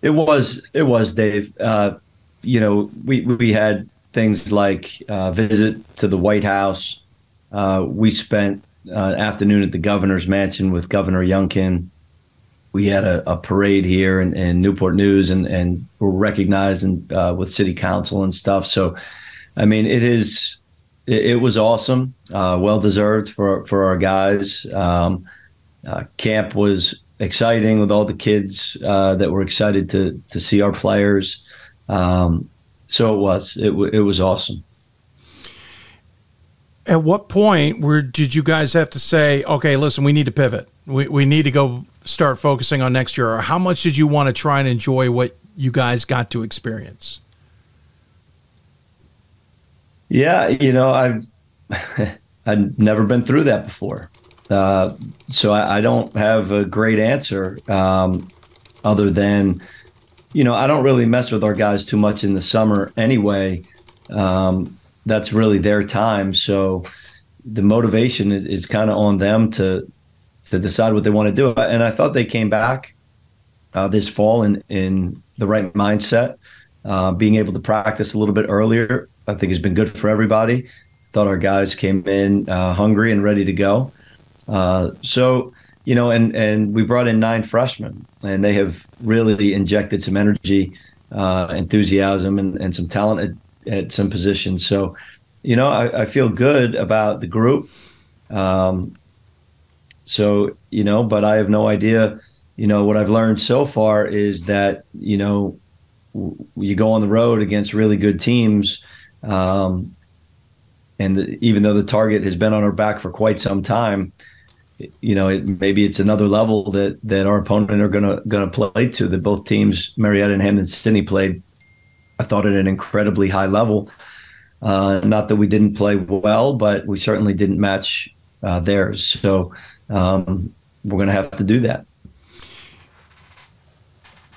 It was. It was, Dave. Uh, you know, we we had things like uh, visit to the White House. Uh, we spent uh, afternoon at the governor's mansion with Governor Youngkin. We had a, a parade here in, in, Newport News, and and were recognized and uh, with City Council and stuff. So, I mean, it is it, it was awesome, uh, well deserved for for our guys. Um, uh, camp was exciting with all the kids that were excited to to see our players. Um, so it was. It, it was awesome. At what point where did you guys have to say, okay, listen, we need to pivot. We, we need to go start focusing on next year? Or how much did you want to try and enjoy what you guys got to experience? Yeah, you know, I've I've never been through that before, uh, so I, I, don't have a great answer um, other than you know, I don't really mess with our guys too much in the summer anyway. Um, that's really their time. So the motivation is, is kind of on them to to decide what they want to do. And I thought they came back uh, this fall in in the right mindset. Uh, being able to practice a little bit earlier, I think, has been good for everybody. Thought our guys came in uh, hungry and ready to go. Uh, so you know, and and we brought in nine freshmen, and they have really injected some energy, uh, enthusiasm, and, and some talent at, at some positions. So, you know, I, I feel good about the group. Um, so, you know, but I have no idea. You know, what I've learned so far is that you know, you go on the road against really good teams. Um, and the, even though the target has been on our back for quite some time, you know, it, maybe it's another level that that our opponent are gonna gonna play to. That both teams, Marietta and Hampden Sydney, played. I thought at an incredibly high level. Uh, not that we didn't play well, but we certainly didn't match uh, theirs. So um, we're going to have to do that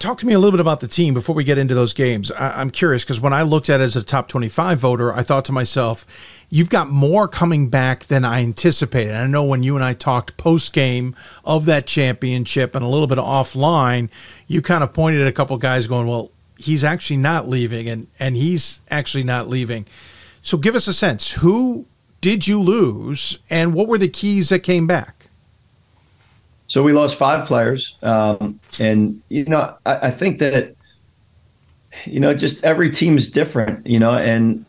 talk to me a little bit about the team before we get into those games. I, am curious because when I looked at it as a top 25 voter, I thought to myself, you've got more coming back than I anticipated. I know when you and I talked post game of that championship and a little bit offline, you kind of pointed at a couple guys going, well, he's actually not leaving and, and he's actually not leaving. So give us a sense. Who did you lose and what were the keys that came back? So we lost five players, um, and you know I, I, think that you know just every team is different, you know, and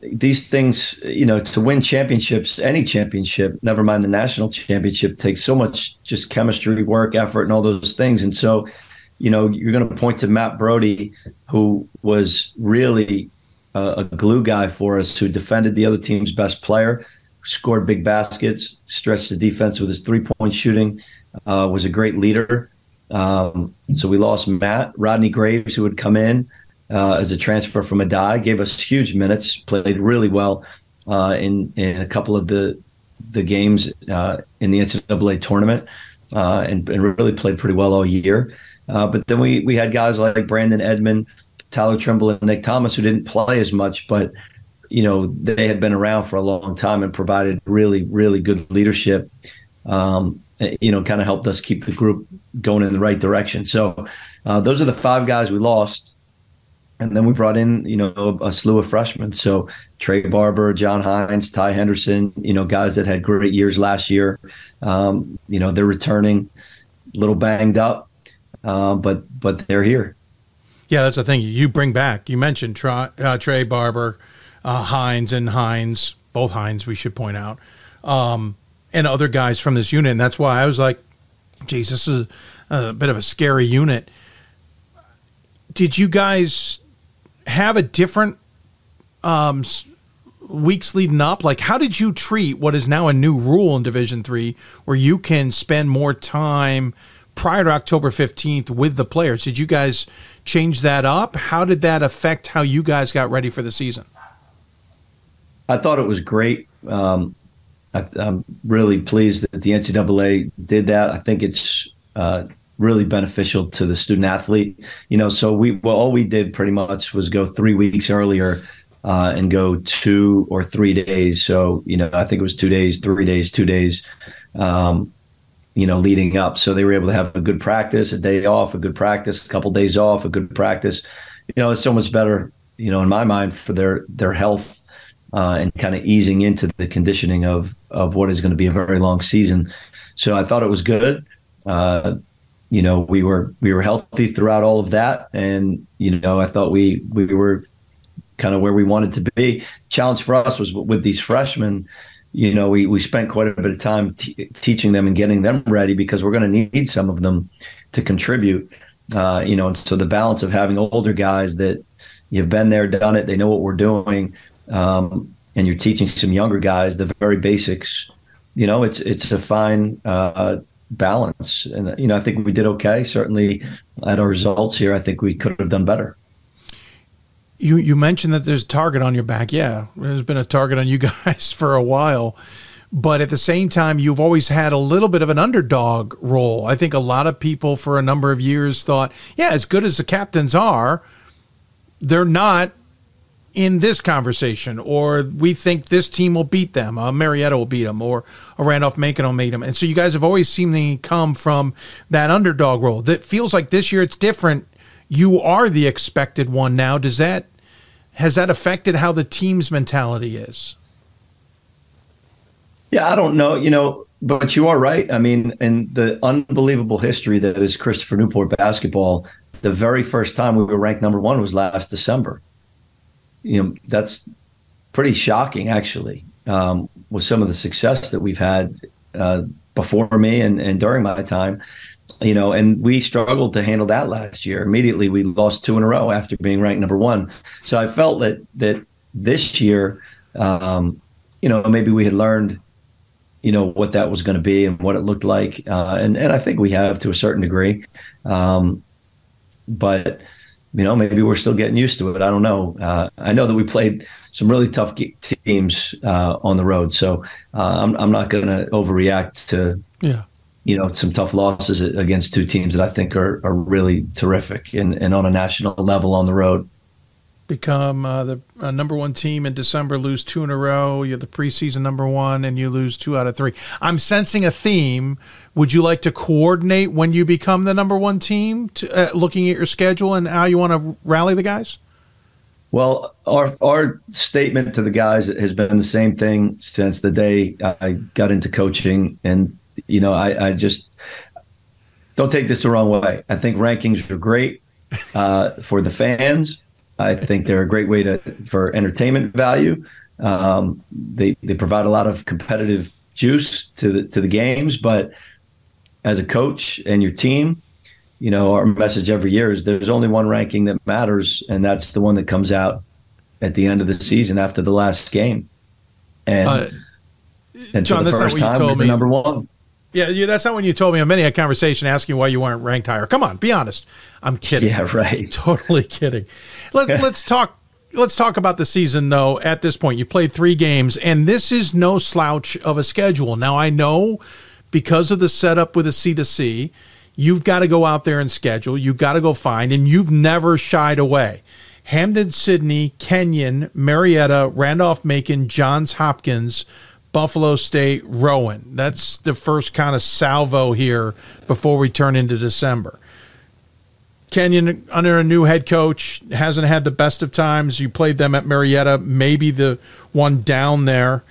these things, you know, to win championships, any championship, never mind the national championship, takes so much just chemistry, work, effort, and all those things. And so, you know, you're going to point to Matt Brody, who was really a, a glue guy for us, who defended the other team's best player, scored big baskets, stretched the defense with his three point shooting, uh, was a great leader. Um, so we lost Matt. Rodney Graves, who would come in uh, as a transfer from Adai, gave us huge minutes, played really well uh, in in a couple of the the games uh, in the NCAA tournament, uh, and, and, really played pretty well all year. Uh, but then we we had guys like Brandon Edmond, Tyler Trimble, and Nick Thomas who didn't play as much, but you know they had been around for a long time and provided really really good leadership. Um, you know, kind of helped us keep the group going in the right direction. So uh, those are the five guys we lost. And then we brought in you know a, a, slew of freshmen. So trey barber john hines ty henderson you know guys that had great years last year. Um, you know they're returning a little banged up uh, but but they're here. Yeah that's the thing. You bring back you mentioned Tra- uh, trey barber uh, hines and hines both hines we should point out. Um, and other guys from this unit and that's why i was like geez this is a, a bit of a scary unit did you guys have a different um, weeks leading up? Like, how did you treat what is now a new rule in Division Three, where you can spend more time prior to October fifteenth with the players? Did you guys change that up? How did that affect how you guys got ready for the season? I thought it was great. Um, I, am really pleased that the NCAA did that. I think it's uh, really beneficial to the student athlete. You know, so we well, all we did pretty much was go three weeks earlier uh, and go two or three days. So you know, I think it was two days, three days, two days. Um, you know, leading up, so they were able to have a good practice, a day off, a good practice, a couple days off, a good practice. You know, it's so much better. You know, in my mind, for their their health uh, and kind of easing into the conditioning of of what is going to be a very long season. So I thought it was good. Uh, you know we were we were healthy throughout all of that, and you know I thought we we were kind of where we wanted to be. Challenge for us was with these freshmen. You know, we we spent quite a bit of time t- teaching them and getting them ready because we're going to need some of them to contribute. Uh, you know, and so the balance of having older guys that you've been there, done it, they know what we're doing, um, and you're teaching some younger guys the very basics. You know, it's it's a fine uh, balance. And you know, I think we did okay. Certainly, at our results here, I think we could have done better. You you mentioned that there's a target on your back. Yeah, there's been a target on you guys for a while. But at the same time, you've always had a little bit of an underdog role. I think a lot of people for a number of years thought, yeah, as good as the captains are, they're not in this conversation, or we think this team will beat them, uh, Marietta will beat them, or a Randolph Macon will beat them. And so you guys have always to come from that underdog role. That feels like this year it's different. You are the expected one now. Does that has that affected how the team's mentality is? Yeah, I don't know. You know, but you are right. I mean, in the unbelievable history that is Christopher Newport basketball, the very first time we were ranked number one was last December you know that's pretty shocking actually um, with some of the success that we've had uh, before me and, and during my time you know and we struggled to handle that last year. Immediately we lost two in a row after being ranked number one. So i felt that that this year um, you know maybe we had learned you know what that was going to be and what it looked like uh, and and i think we have to a certain degree um, but you know, maybe we're still getting used to it. I don't know. Uh, I know that we played some really tough teams uh, on the road, so uh, I'm, I'm not going to overreact to yeah. you know some tough losses against two teams that I think are, are really terrific and, and on a national level on the road become uh, the uh, number one team in December, lose two in a row. You're the preseason number one, and you lose two out of three. I'm sensing a theme. Would you like to coordinate when you become the number one team, to, uh, looking at your schedule and how you want to rally the guys? Well, our our statement to the guys has been the same thing since the day I got into coaching, and you know, I, I just don't take this the wrong way. I think rankings are great uh, for the fans I think they're a great way to for entertainment value. Um, they they provide a lot of competitive juice to the to the games, but as a coach and your team, you know, our message every year is there's only one ranking that matters, and that's the one that comes out at the end of the season after the last game. And, Uh, and John, that's not first what you time, told me. number one. Yeah, you, that's not when you told me. I'm many a conversation asking why you weren't ranked higher. Come on, be honest. I'm kidding. Yeah, right. Totally kidding. Let, let's talk. Let's talk about the season, though. At this point, you played three games, and this is no slouch of a schedule. Now, I know because of the setup with the C2C, you've got to go out there and schedule. You've got to go find, and you've never shied away. Hampden, Sydney, Kenyon, Marietta, Randolph Macon, Johns Hopkins, Buffalo State, Rowan. That's the first kind of salvo here before we turn into December. Kenyon, under a new head coach, hasn't had the best of times. You played them at Marietta, maybe the one down there.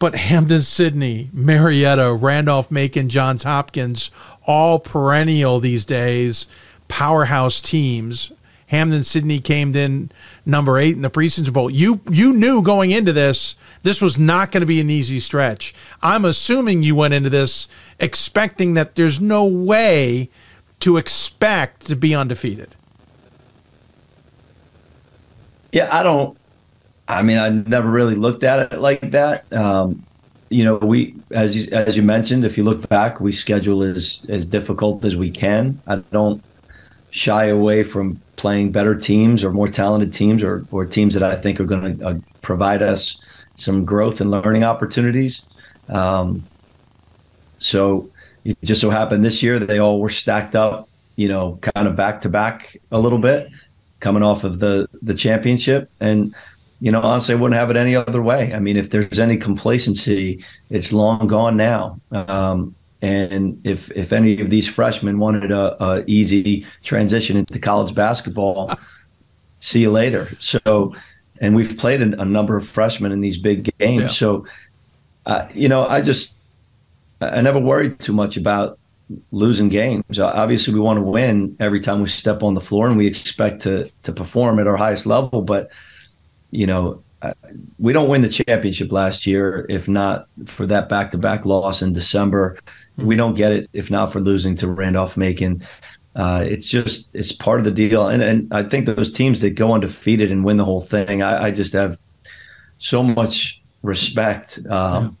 But Hampden, Sydney, Marietta, Randolph Macon, Johns Hopkins, all perennial these days, powerhouse teams. Hampden, Sydney came in number eight in the preseason bowl. You you knew going into this this was not going to be an easy stretch. I'm assuming you went into this expecting that there's no way to expect to be undefeated. Yeah, I don't. I mean, I never really looked at it like that. Um, you know, we as you, as you mentioned, if you look back, we schedule as as difficult as we can. I don't shy away from playing better teams or more talented teams or or teams that I think are going to uh, provide us some growth and learning opportunities. Um, so it just so happened this year that they all were stacked up, you know, kind of back to back a little bit, coming off of the the championship. And you know, honestly, I wouldn't have it any other way. I mean, if there's any complacency, it's long gone now. Um, and if if any of these freshmen wanted a, a easy transition into college basketball, see you later. So, and we've played a, a number of freshmen in these big games. Yeah. So, uh, you know, I just I never worried too much about losing games. Obviously, we want to win every time we step on the floor, and we expect to to perform at our highest level. But you know, we don't win the championship last year if not for that back to back loss in December. We don't get it if not for losing to Randolph Macon. Uh, it's just it's part of the deal, and and I think those teams that go undefeated and win the whole thing, I, I just have so much respect. Um,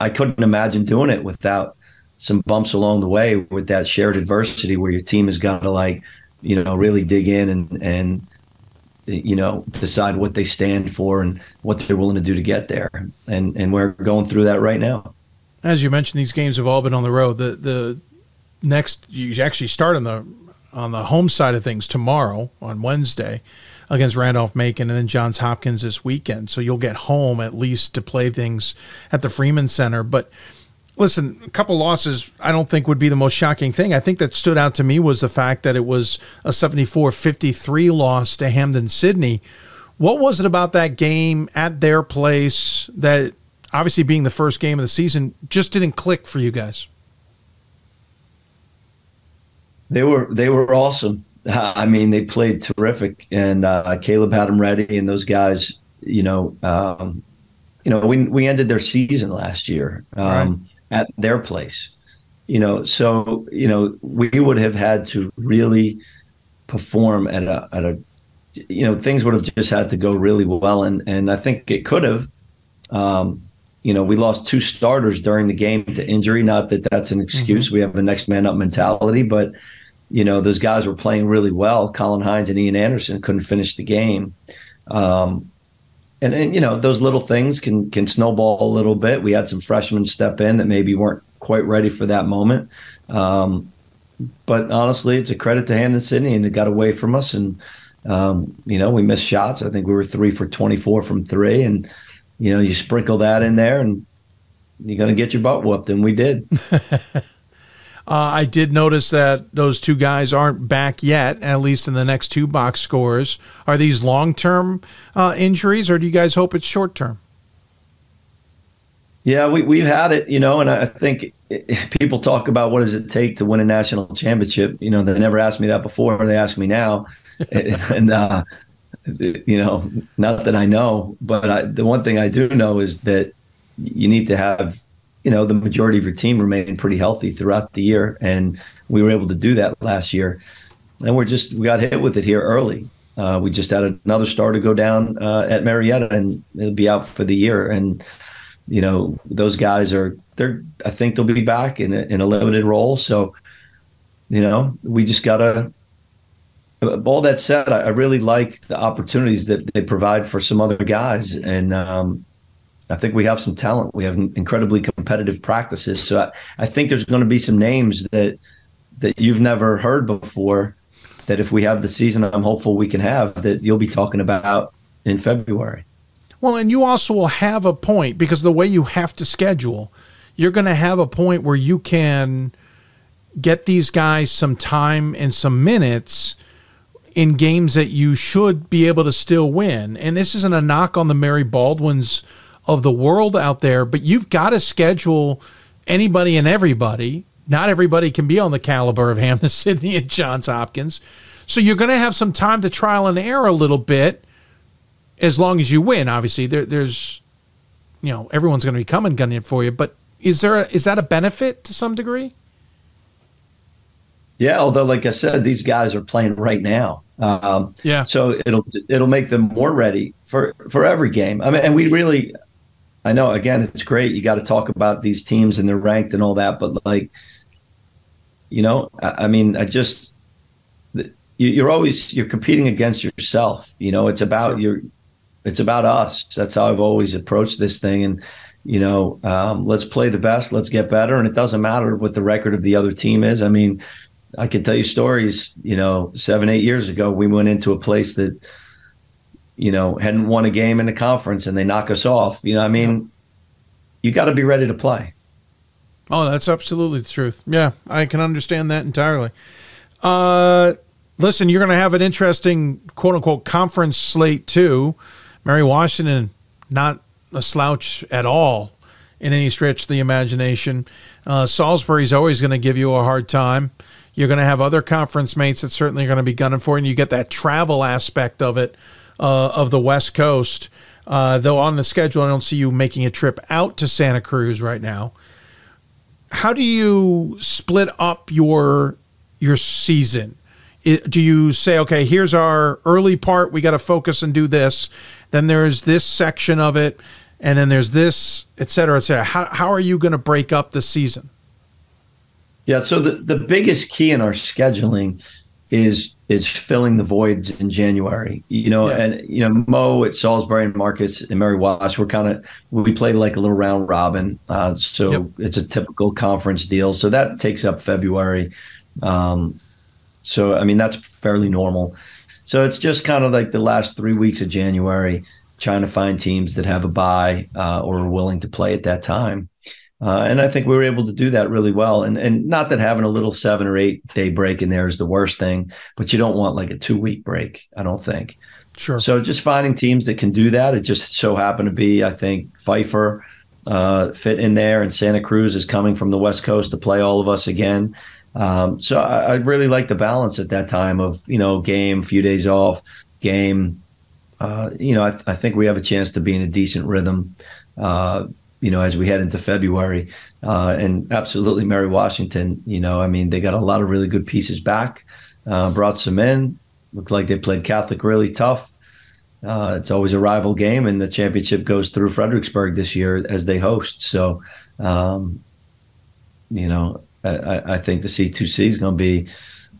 I couldn't imagine doing it without some bumps along the way with that shared adversity where your team has got to like, you know, really dig in and and you know decide what they stand for and what they're willing to do to get there. And and we're going through that right now. As you mentioned, these games have all been on the road. The the next you actually start on the on the home side of things tomorrow on Wednesday against Randolph Macon and then Johns Hopkins this weekend. So you'll get home at least to play things at the Freeman Center. But listen, a couple losses I don't think would be the most shocking thing. I think that stood out to me was the fact that it was a 74-53 loss to Hampden Sydney. What was it about that game at their place that obviously being the first game of the season just didn't click for you guys? They were they were awesome. I mean, they played terrific, and uh, Caleb had them ready, and those guys, you know, um, you know, we we ended their season last year um, at their place, you know, so you know we would have had to really perform at a at a, you know, things would have just had to go really well, and and I think it could have. Um, you know, we lost two starters during the game to injury. Not that that's an excuse. We have a next man up mentality, but you know, those guys were playing really well. Colin Hines and Ian Anderson couldn't finish the game. Um, and, and, you know, those little things can, can snowball a little bit. We had some freshmen step in that maybe weren't quite ready for that moment. Um, but honestly, it's a credit to Hampden Sydney and it got away from us. And, um, you know, we missed shots. I think we were three for 24 from three. And, you know, you sprinkle that in there and you're going to get your butt whooped. And we did. Uh, I did notice that those two guys aren't back yet, at least in the next two box scores. Are these long term uh, injuries, or do you guys hope it's short term? Yeah, we, we've had it, you know, and I think people talk about what does it take to win a national championship. You know, they never asked me that before. They ask me now. and uh, you know, not that I know, but I, the one thing I do know is that you need to have, you know, the majority of your team remained pretty healthy throughout the year, and we were able to do that last year. And we're just we got hit with it here early. Uh, we just had another star to go down uh, at Marietta, and it'll be out for the year. And you know, those guys are they're I think they'll be back in a, in a limited role. So, you know, we just gotta. All that said, I really like the opportunities that they provide for some other guys, and um, I think we have some talent. We have incredibly competitive practices. So I, I think there's going to be some names that that you've never heard before. That if we have the season, I'm hopeful we can have that you'll be talking about in February. Well, and you also will have a point because the way you have to schedule, you're going to have a point where you can get these guys some time and some minutes in games that you should be able to still win. And this isn't a knock on the Mary Baldwins of the world out there, but you've got to schedule anybody and everybody. Not everybody can be on the caliber of Hampden Sydney and Johns Hopkins. So you're going to have some time to trial and error a little bit as long as you win. Obviously, there, there's, you know, everyone's going to be coming gunning for you. But is there a, is that a benefit to some degree? Yeah, although like I said, these guys are playing right now. Um, yeah. So it'll it'll make them more ready for for every game. I mean, and we really, I know again, it's great. You got to talk about these teams and they're ranked and all that, but like, you know, I, I mean, I just you're always you're competing against yourself. You know, it's about sure. your it's about us. That's how I've always approached this thing. And, you know, um, let's play the best, let's get better. And it doesn't matter what the record of the other team is. I mean, I can tell you stories, you know, seven, eight years ago, we went into a place that, you know, hadn't won a game in the conference and they knock us off. You know, I mean, you got to be ready to play. Oh, that's absolutely the truth. Yeah, I can understand that entirely. Uh, listen, you're going to have an interesting quote unquote conference slate too. Mary Washington, not a slouch at all in any stretch of the imagination. Uh, Salisbury's always going to give you a hard time. You're going to have other conference mates that certainly are going to be gunning for you. And you get that travel aspect of it, uh, of the West Coast. Uh, though on the schedule, I don't see you making a trip out to Santa Cruz right now. How do you split up your your season? do you say, okay, here's our early part, we got to focus and do this, then there's this section of it, and then there's this, et cetera, et cetera. How, how are you going to break up the season? Yeah, so the, the biggest key in our scheduling is is filling the voids in January. You know, yeah. and you know Mo at Salisbury and Marcus and Mary Wash, we're kind of we play like a little round robin. Uh, so yep. it's a typical conference deal. So that takes up February. Um, so I mean that's fairly normal. So it's just kind of like the last three weeks of January, trying to find teams that have a buy uh, or are willing to play at that time. Uh, and I think we were able to do that really well. And and not that having a little seven or eight day break in there is the worst thing, but you don't want like a two week break. I don't think. Sure. So just finding teams that can do that. It just so happened to be, I think, Pfeiffer uh, fit in there, and Santa Cruz is coming from the West Coast to play all of us again. Um, so I, I, really like the balance at that time of you know game, few days off, game. Uh, you know, I, I, think we have a chance to be in a decent rhythm. Uh, you know, as we head into February, uh, and absolutely Mary Washington. You know, I mean, they got a lot of really good pieces back. Uh, brought some in. Looked like they played Catholic really tough. Uh, it's always a rival game, and the championship goes through Fredericksburg this year as they host. So, um, you know, I, I think the C2C is going to be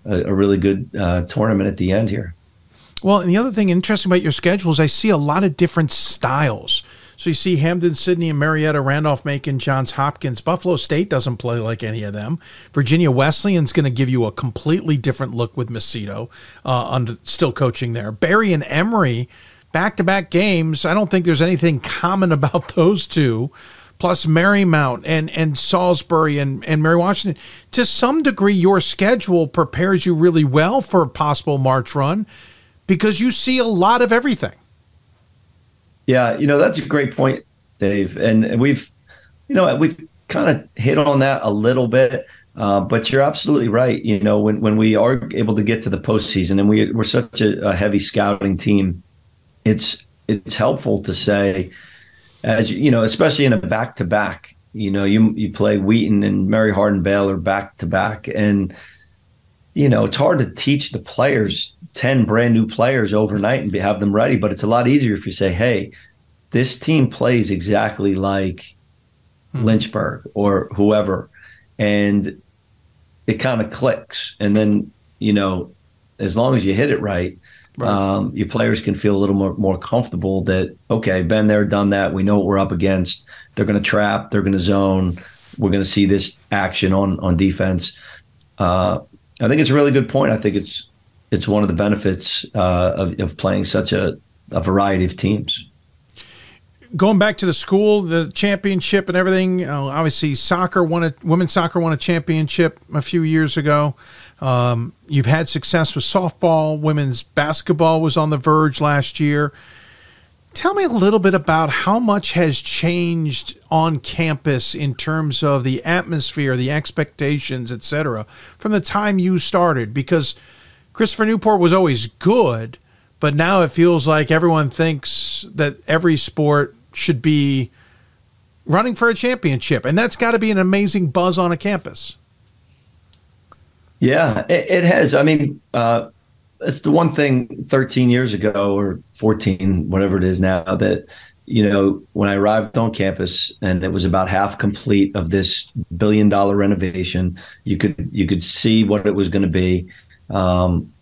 a, a really good uh, tournament at the end here. Well, and the other thing interesting about your schedule is I see a lot of different styles. So you see Hampden, Sydney, and Marietta, Randolph, Macon, Johns Hopkins. Buffalo State doesn't play like any of them. Virginia Wesleyan's going to give you a completely different look with Macedo, uh, still coaching there. Barry and Emory, back to back games. I don't think there's anything common about those two plus Marymount and, and Salisbury and, and Mary Washington. To some degree, your schedule prepares you really well for a possible March run because you see a lot of everything. Yeah, you know, that's a great point, Dave. And we've, you know, we've kind of hit on that a little bit. Uh, but you're absolutely right. You know, when, when we are able to get to the postseason, and we we're such a, a heavy scouting team, it's it's helpful to say, as you know, especially in a back to back. You know, you you play Wheaton and Mary Hardin Baylor back to back, and you know it's hard to teach the players ten brand new players overnight and be, have them ready. But it's a lot easier if you say, "Hey, this team plays exactly like hmm. Lynchburg or whoever," and it kind of clicks. And then you know, as long as you hit it right, Right. Um, your players can feel a little more more comfortable that okay, been there, done that. We know what we're up against. They're going to trap. They're going to zone. We're going to see this action on on defense. Uh, I think it's a really good point. I think it's it's one of the benefits uh, of, of playing such a, a variety of teams going back to the school, the championship and everything. Uh, obviously, soccer won a women's soccer won a championship a few years ago. Um, you've had success with softball. Women's basketball was on the verge last year. Tell me a little bit about how much has changed on campus in terms of the atmosphere, the expectations, etc., from the time you started. Because Christopher Newport was always good, but now it feels like everyone thinks that every sport should be running for a championship, and that's got to be an amazing buzz on a campus. Yeah, it, it has. I mean, uh, it's the one thing 13 years ago or 14, whatever it is now, that, you know, when I arrived on campus and it was about half complete of this billion dollar renovation, you could you could see what it was going to be. Um,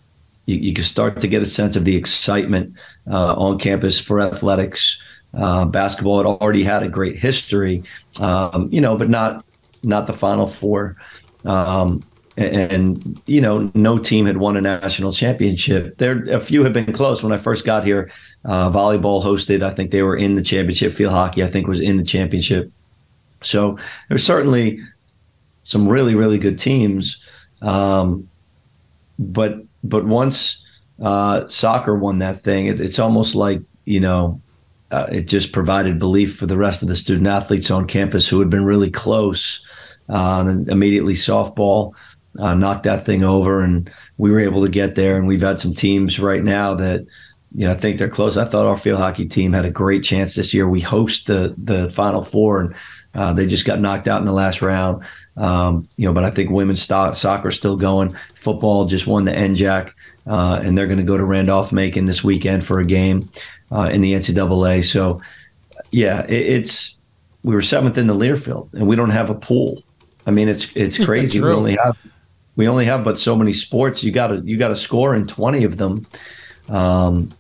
you, you could start to get a sense of the excitement uh, on campus for athletics. Uh, basketball had already had a great history, um, you know, but not not the Final Four. Um, and you know no team had won a national championship. There a few have been close. When i first got here uh, volleyball hosted i think they were in the championship. Field hockey i think was in the championship. So there's certainly some really really good teams. Um, but but once uh, soccer won that thing it, it's almost like you know uh, it just provided belief for the rest of the student athletes on campus who had been really close uh, and immediately softball uh, knocked that thing over, and we were able to get there. And we've had some teams right now that you know I think they're close. I thought our field hockey team had a great chance this year. We host the the Final Four, and uh, they just got knocked out in the last round. Um, you know, but I think women's st- soccer is still going. Football just won the NJAC, uh, and they're going to go to Randolph Macon this weekend for a game uh, in the NCAA. So, yeah, it, it's we were seventh in the Learfield, and we don't have a pool. I mean, it's it's crazy. we only have we only have but so many sports. You got to you got to score in twenty of them. Um,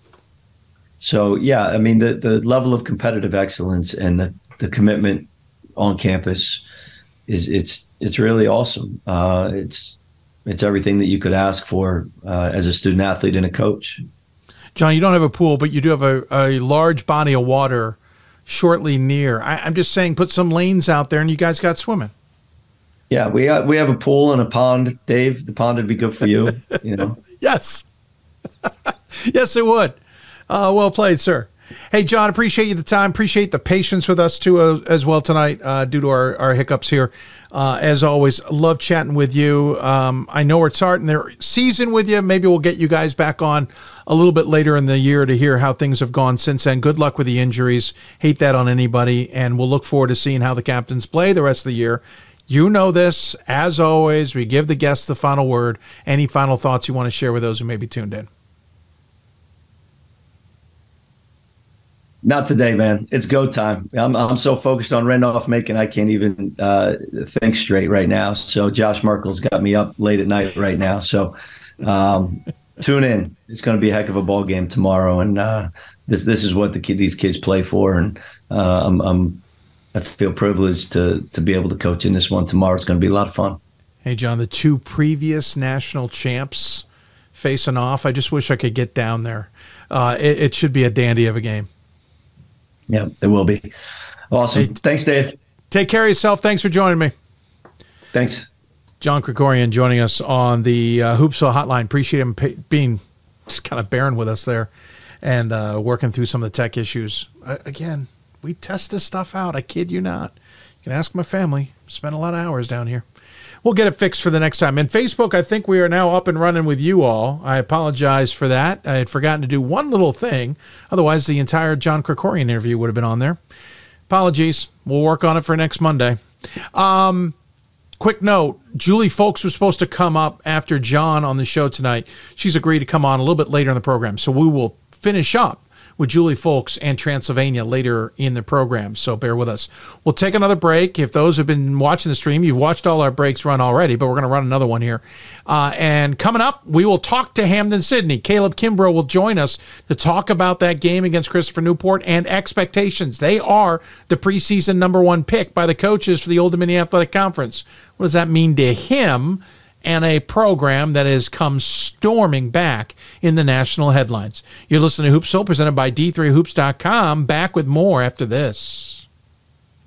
so yeah, I mean the the level of competitive excellence and the the commitment on campus is it's it's really awesome. Uh, it's it's everything that you could ask for uh, as a student athlete and a coach. John, you don't have a pool, but you do have a, a large body of water shortly near. I, I'm just saying, put some lanes out there, and you guys got swimming. Yeah, we have, we have a pool and a pond, Dave. The pond would be good for you. You know. yes. yes, it would. Uh, well played, sir. Hey, John, appreciate you the time. Appreciate the patience with us too uh, as well tonight uh, due to our, our hiccups here. Uh, as always, love chatting with you. Um, I know we're starting their season with you. Maybe we'll get you guys back on a little bit later in the year to hear how things have gone since then. Good luck with the injuries. Hate that on anybody. And we'll look forward to seeing how the captains play the rest of the year you know this. As always, we give the guests the final word. Any final thoughts you want to share with those who may be tuned in? Not today, man. It's go time. I'm I'm so focused on Randolph Macon, I can't even uh, think straight right now. So Josh Merkel's got me up late at night right now. So um, tune in. It's going to be a heck of a ball game tomorrow, and uh, this this is what the kid, these kids play for, and uh, I'm I'm I feel privileged to to be able to coach in this one tomorrow. It's going to be a lot of fun. Hey, John, the two previous national champs facing off. I just wish I could get down there. Uh, it, it, should be a dandy of a game. Yeah, it will be. Awesome. Hey, Thanks, Dave. Take care of yourself. Thanks for joining me. Thanks. John Krikorian joining us on the uh, Hoopsville hotline. Appreciate him pay, being just kind of bearing with us there and uh, working through some of the tech issues. Uh, again, we test this stuff out. I kid you not. You can ask my family. Spent a lot of hours down here. We'll get it fixed for the next time. And Facebook, I think we are now up and running with you all. I apologize for that. I had forgotten to do one little thing. Otherwise, the entire John Krikorian interview would have been on there. Apologies. We'll work on it for next Monday. Um, quick note Juli Fulks was supposed to come up after John on the show tonight. She's agreed to come on a little bit later in the program. So we will finish up with Juli Fulks and Transylvania later in the program. So bear with us. We'll take another break. If those have been watching the stream, you've watched all our breaks run already, but we're going to run another one here. Uh, and coming up, we will talk to Hampden Sydney. Caleb Kimbrough will join us to talk about that game against Christopher Newport and expectations. They are the preseason number one pick by the coaches for the Old Dominion Athletic Conference. What does that mean to him? And a program that has come storming back in the national headlines. You're listening to Hoopsville, presented by D3Hoops.com. Back with more after this.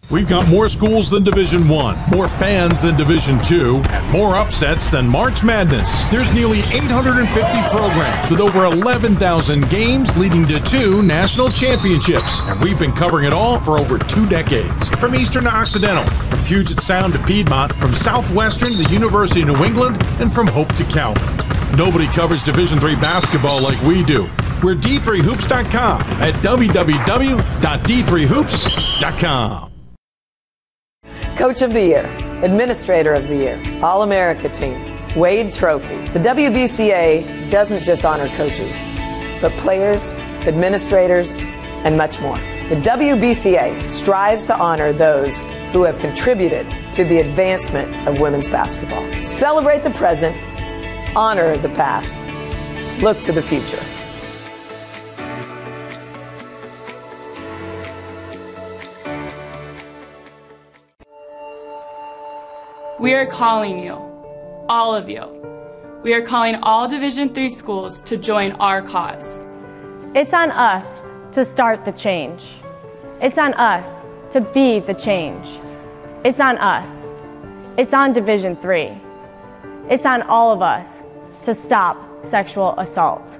We've got more schools than Division 1, more fans than Division 2, and more upsets than March Madness. There's nearly 850 programs with over 11,000 games leading to two national championships, and we've been covering it all for over two decades. From Eastern to Occidental, from Puget Sound to Piedmont, from Southwestern to the University of New England, and from Hope to Calvin. Nobody covers Division 3 basketball like we do. We're D3Hoops.com at www.d3hoops.com. Coach of the Year, Administrator of the Year, All America Team, Wade Trophy. The WBCA doesn't just honor coaches, but players, administrators, and much more. The WBCA strives to honor those who have contributed to the advancement of women's basketball. Celebrate the present, honor the past, look to the future. We are calling you, all of you. We are calling all Division 3 schools to join our cause. It's on us to start the change. It's on us to be the change. It's on us. It's on Division 3. It's on all of us to stop sexual assault.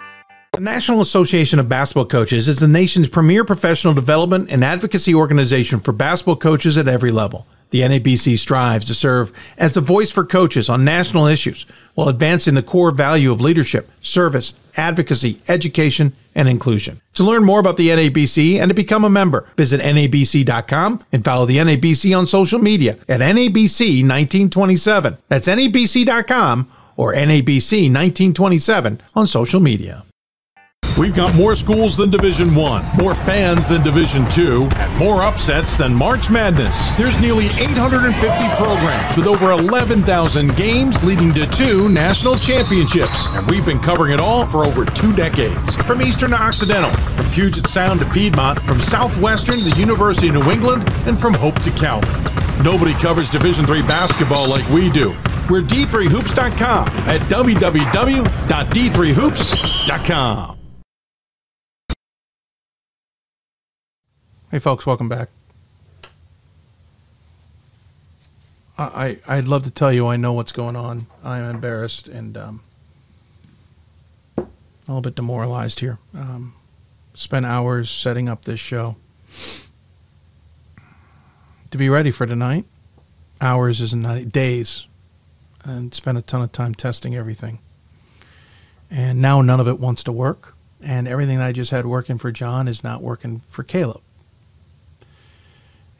The National Association of Basketball Coaches is the nation's premier professional development and advocacy organization for basketball coaches at every level. The NABC strives to serve as the voice for coaches on national issues while advancing the core value of leadership, service, advocacy, education, and inclusion. To learn more about the NABC and to become a member, visit nabc.com and follow the NABC on social media at NABC 1927. That's nabc.com or NABC 1927 on social media. We've got more schools than Division 1, more fans than Division 2, and more upsets than March Madness. There's nearly 850 programs with over 11,000 games leading to two national championships, and we've been covering it all for over two decades. From Eastern to Occidental, from Puget Sound to Piedmont, from Southwestern to the University of New England, and from Hope to Calvin. Nobody covers Division 3 basketball like we do. We're D3Hoops.com at www.d3hoops.com. Hey, folks, welcome back. I, I would love to tell you I know what's going on. I'm embarrassed and um, a little bit demoralized here. Um, spent hours setting up this show to be ready for tonight. Hours is not days, and spent a ton of time testing everything. And now none of it wants to work. And everything I just had working for John is not working for Caleb.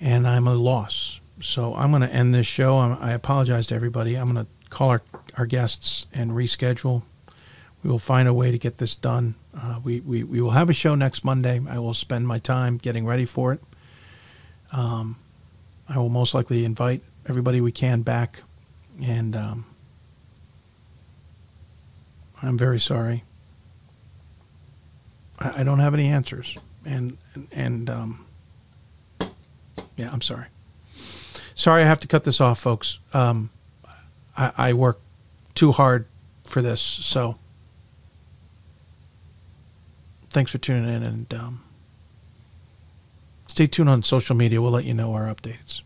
And I'm a loss. So I'm going to end this show. I apologize to everybody. I'm going to call our, our guests and reschedule. We will find a way to get this done. Uh, we, we, we will have a show next Monday. I will spend my time getting ready for it. Um, I will most likely invite everybody we can back. And um, I'm very sorry. I, I, don't have any answers. And, and um, yeah, I'm sorry. Sorry, I have to cut this off, folks. Um, I, I work too hard for this. So thanks for tuning in and um, stay tuned on social media. We'll let you know our updates.